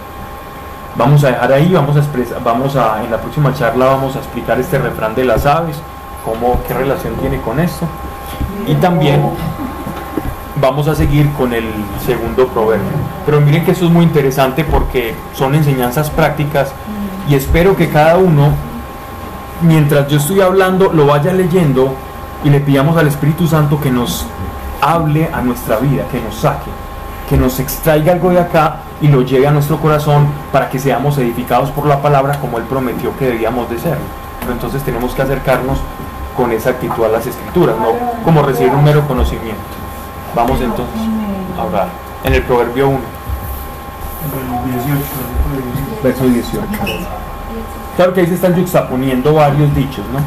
Vamos a dejar ahí, vamos a expresar, vamos a, en la próxima charla vamos a explicar este refrán de las aves, cómo, qué relación tiene con esto. Y también vamos a seguir con el segundo proverbio. Pero miren que eso es muy interesante porque son enseñanzas prácticas y espero que cada uno, mientras yo estoy hablando, lo vaya leyendo y le pidamos al Espíritu Santo que nos hable a nuestra vida, que nos saque, que nos extraiga algo de acá y lo lleve a nuestro corazón para que seamos edificados por la palabra como Él prometió que debíamos de ser. Pero entonces tenemos que acercarnos con esa actitud a las escrituras, no como recibir un mero conocimiento. Vamos entonces a orar. En el Proverbio 1. El 18, versículo 18. verso 18. Claro que ahí se están juxtaponiendo varios dichos, ¿no?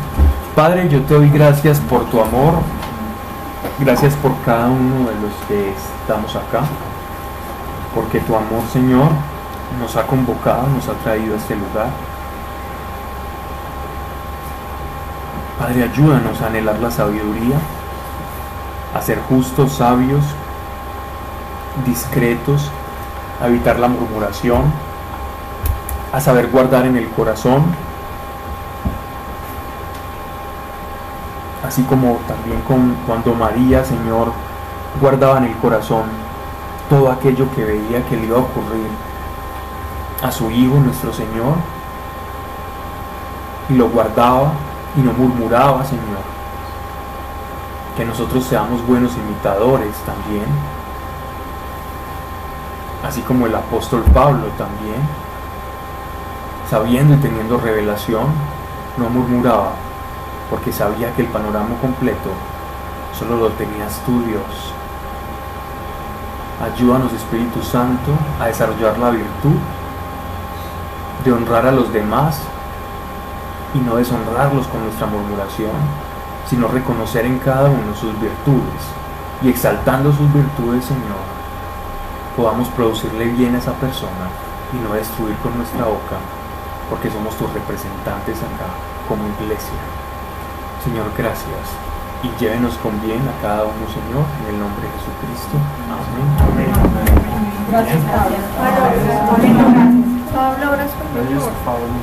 Padre, yo te doy gracias por tu amor, gracias por cada uno de los que estamos acá, porque tu amor, Señor, nos ha convocado, nos ha traído a este lugar. Padre, ayúdanos a anhelar la sabiduría, a ser justos, sabios, discretos, a evitar la murmuración, a saber guardar en el corazón, así como también con, cuando María, Señor, guardaba en el corazón todo aquello que veía que le iba a ocurrir a su Hijo, nuestro Señor, y lo guardaba y no murmuraba, Señor. Que nosotros seamos buenos imitadores también, así como el apóstol Pablo también, sabiendo y teniendo revelación, no murmuraba, porque sabía que el panorama completo solo lo tenías tú, Dios. Ayúdanos, Espíritu Santo, a desarrollar la virtud de honrar a los demás y no deshonrarlos con nuestra murmuración, sino reconocer en cada uno sus virtudes y exaltando sus virtudes, Señor, podamos producirle bien a esa persona y no destruir con nuestra boca, porque somos tus representantes acá como iglesia. Señor, gracias. Y llévenos con bien a cada uno, Señor, en el nombre de Jesucristo. Amén. Gracias, Pablo. Pablo, gracias por.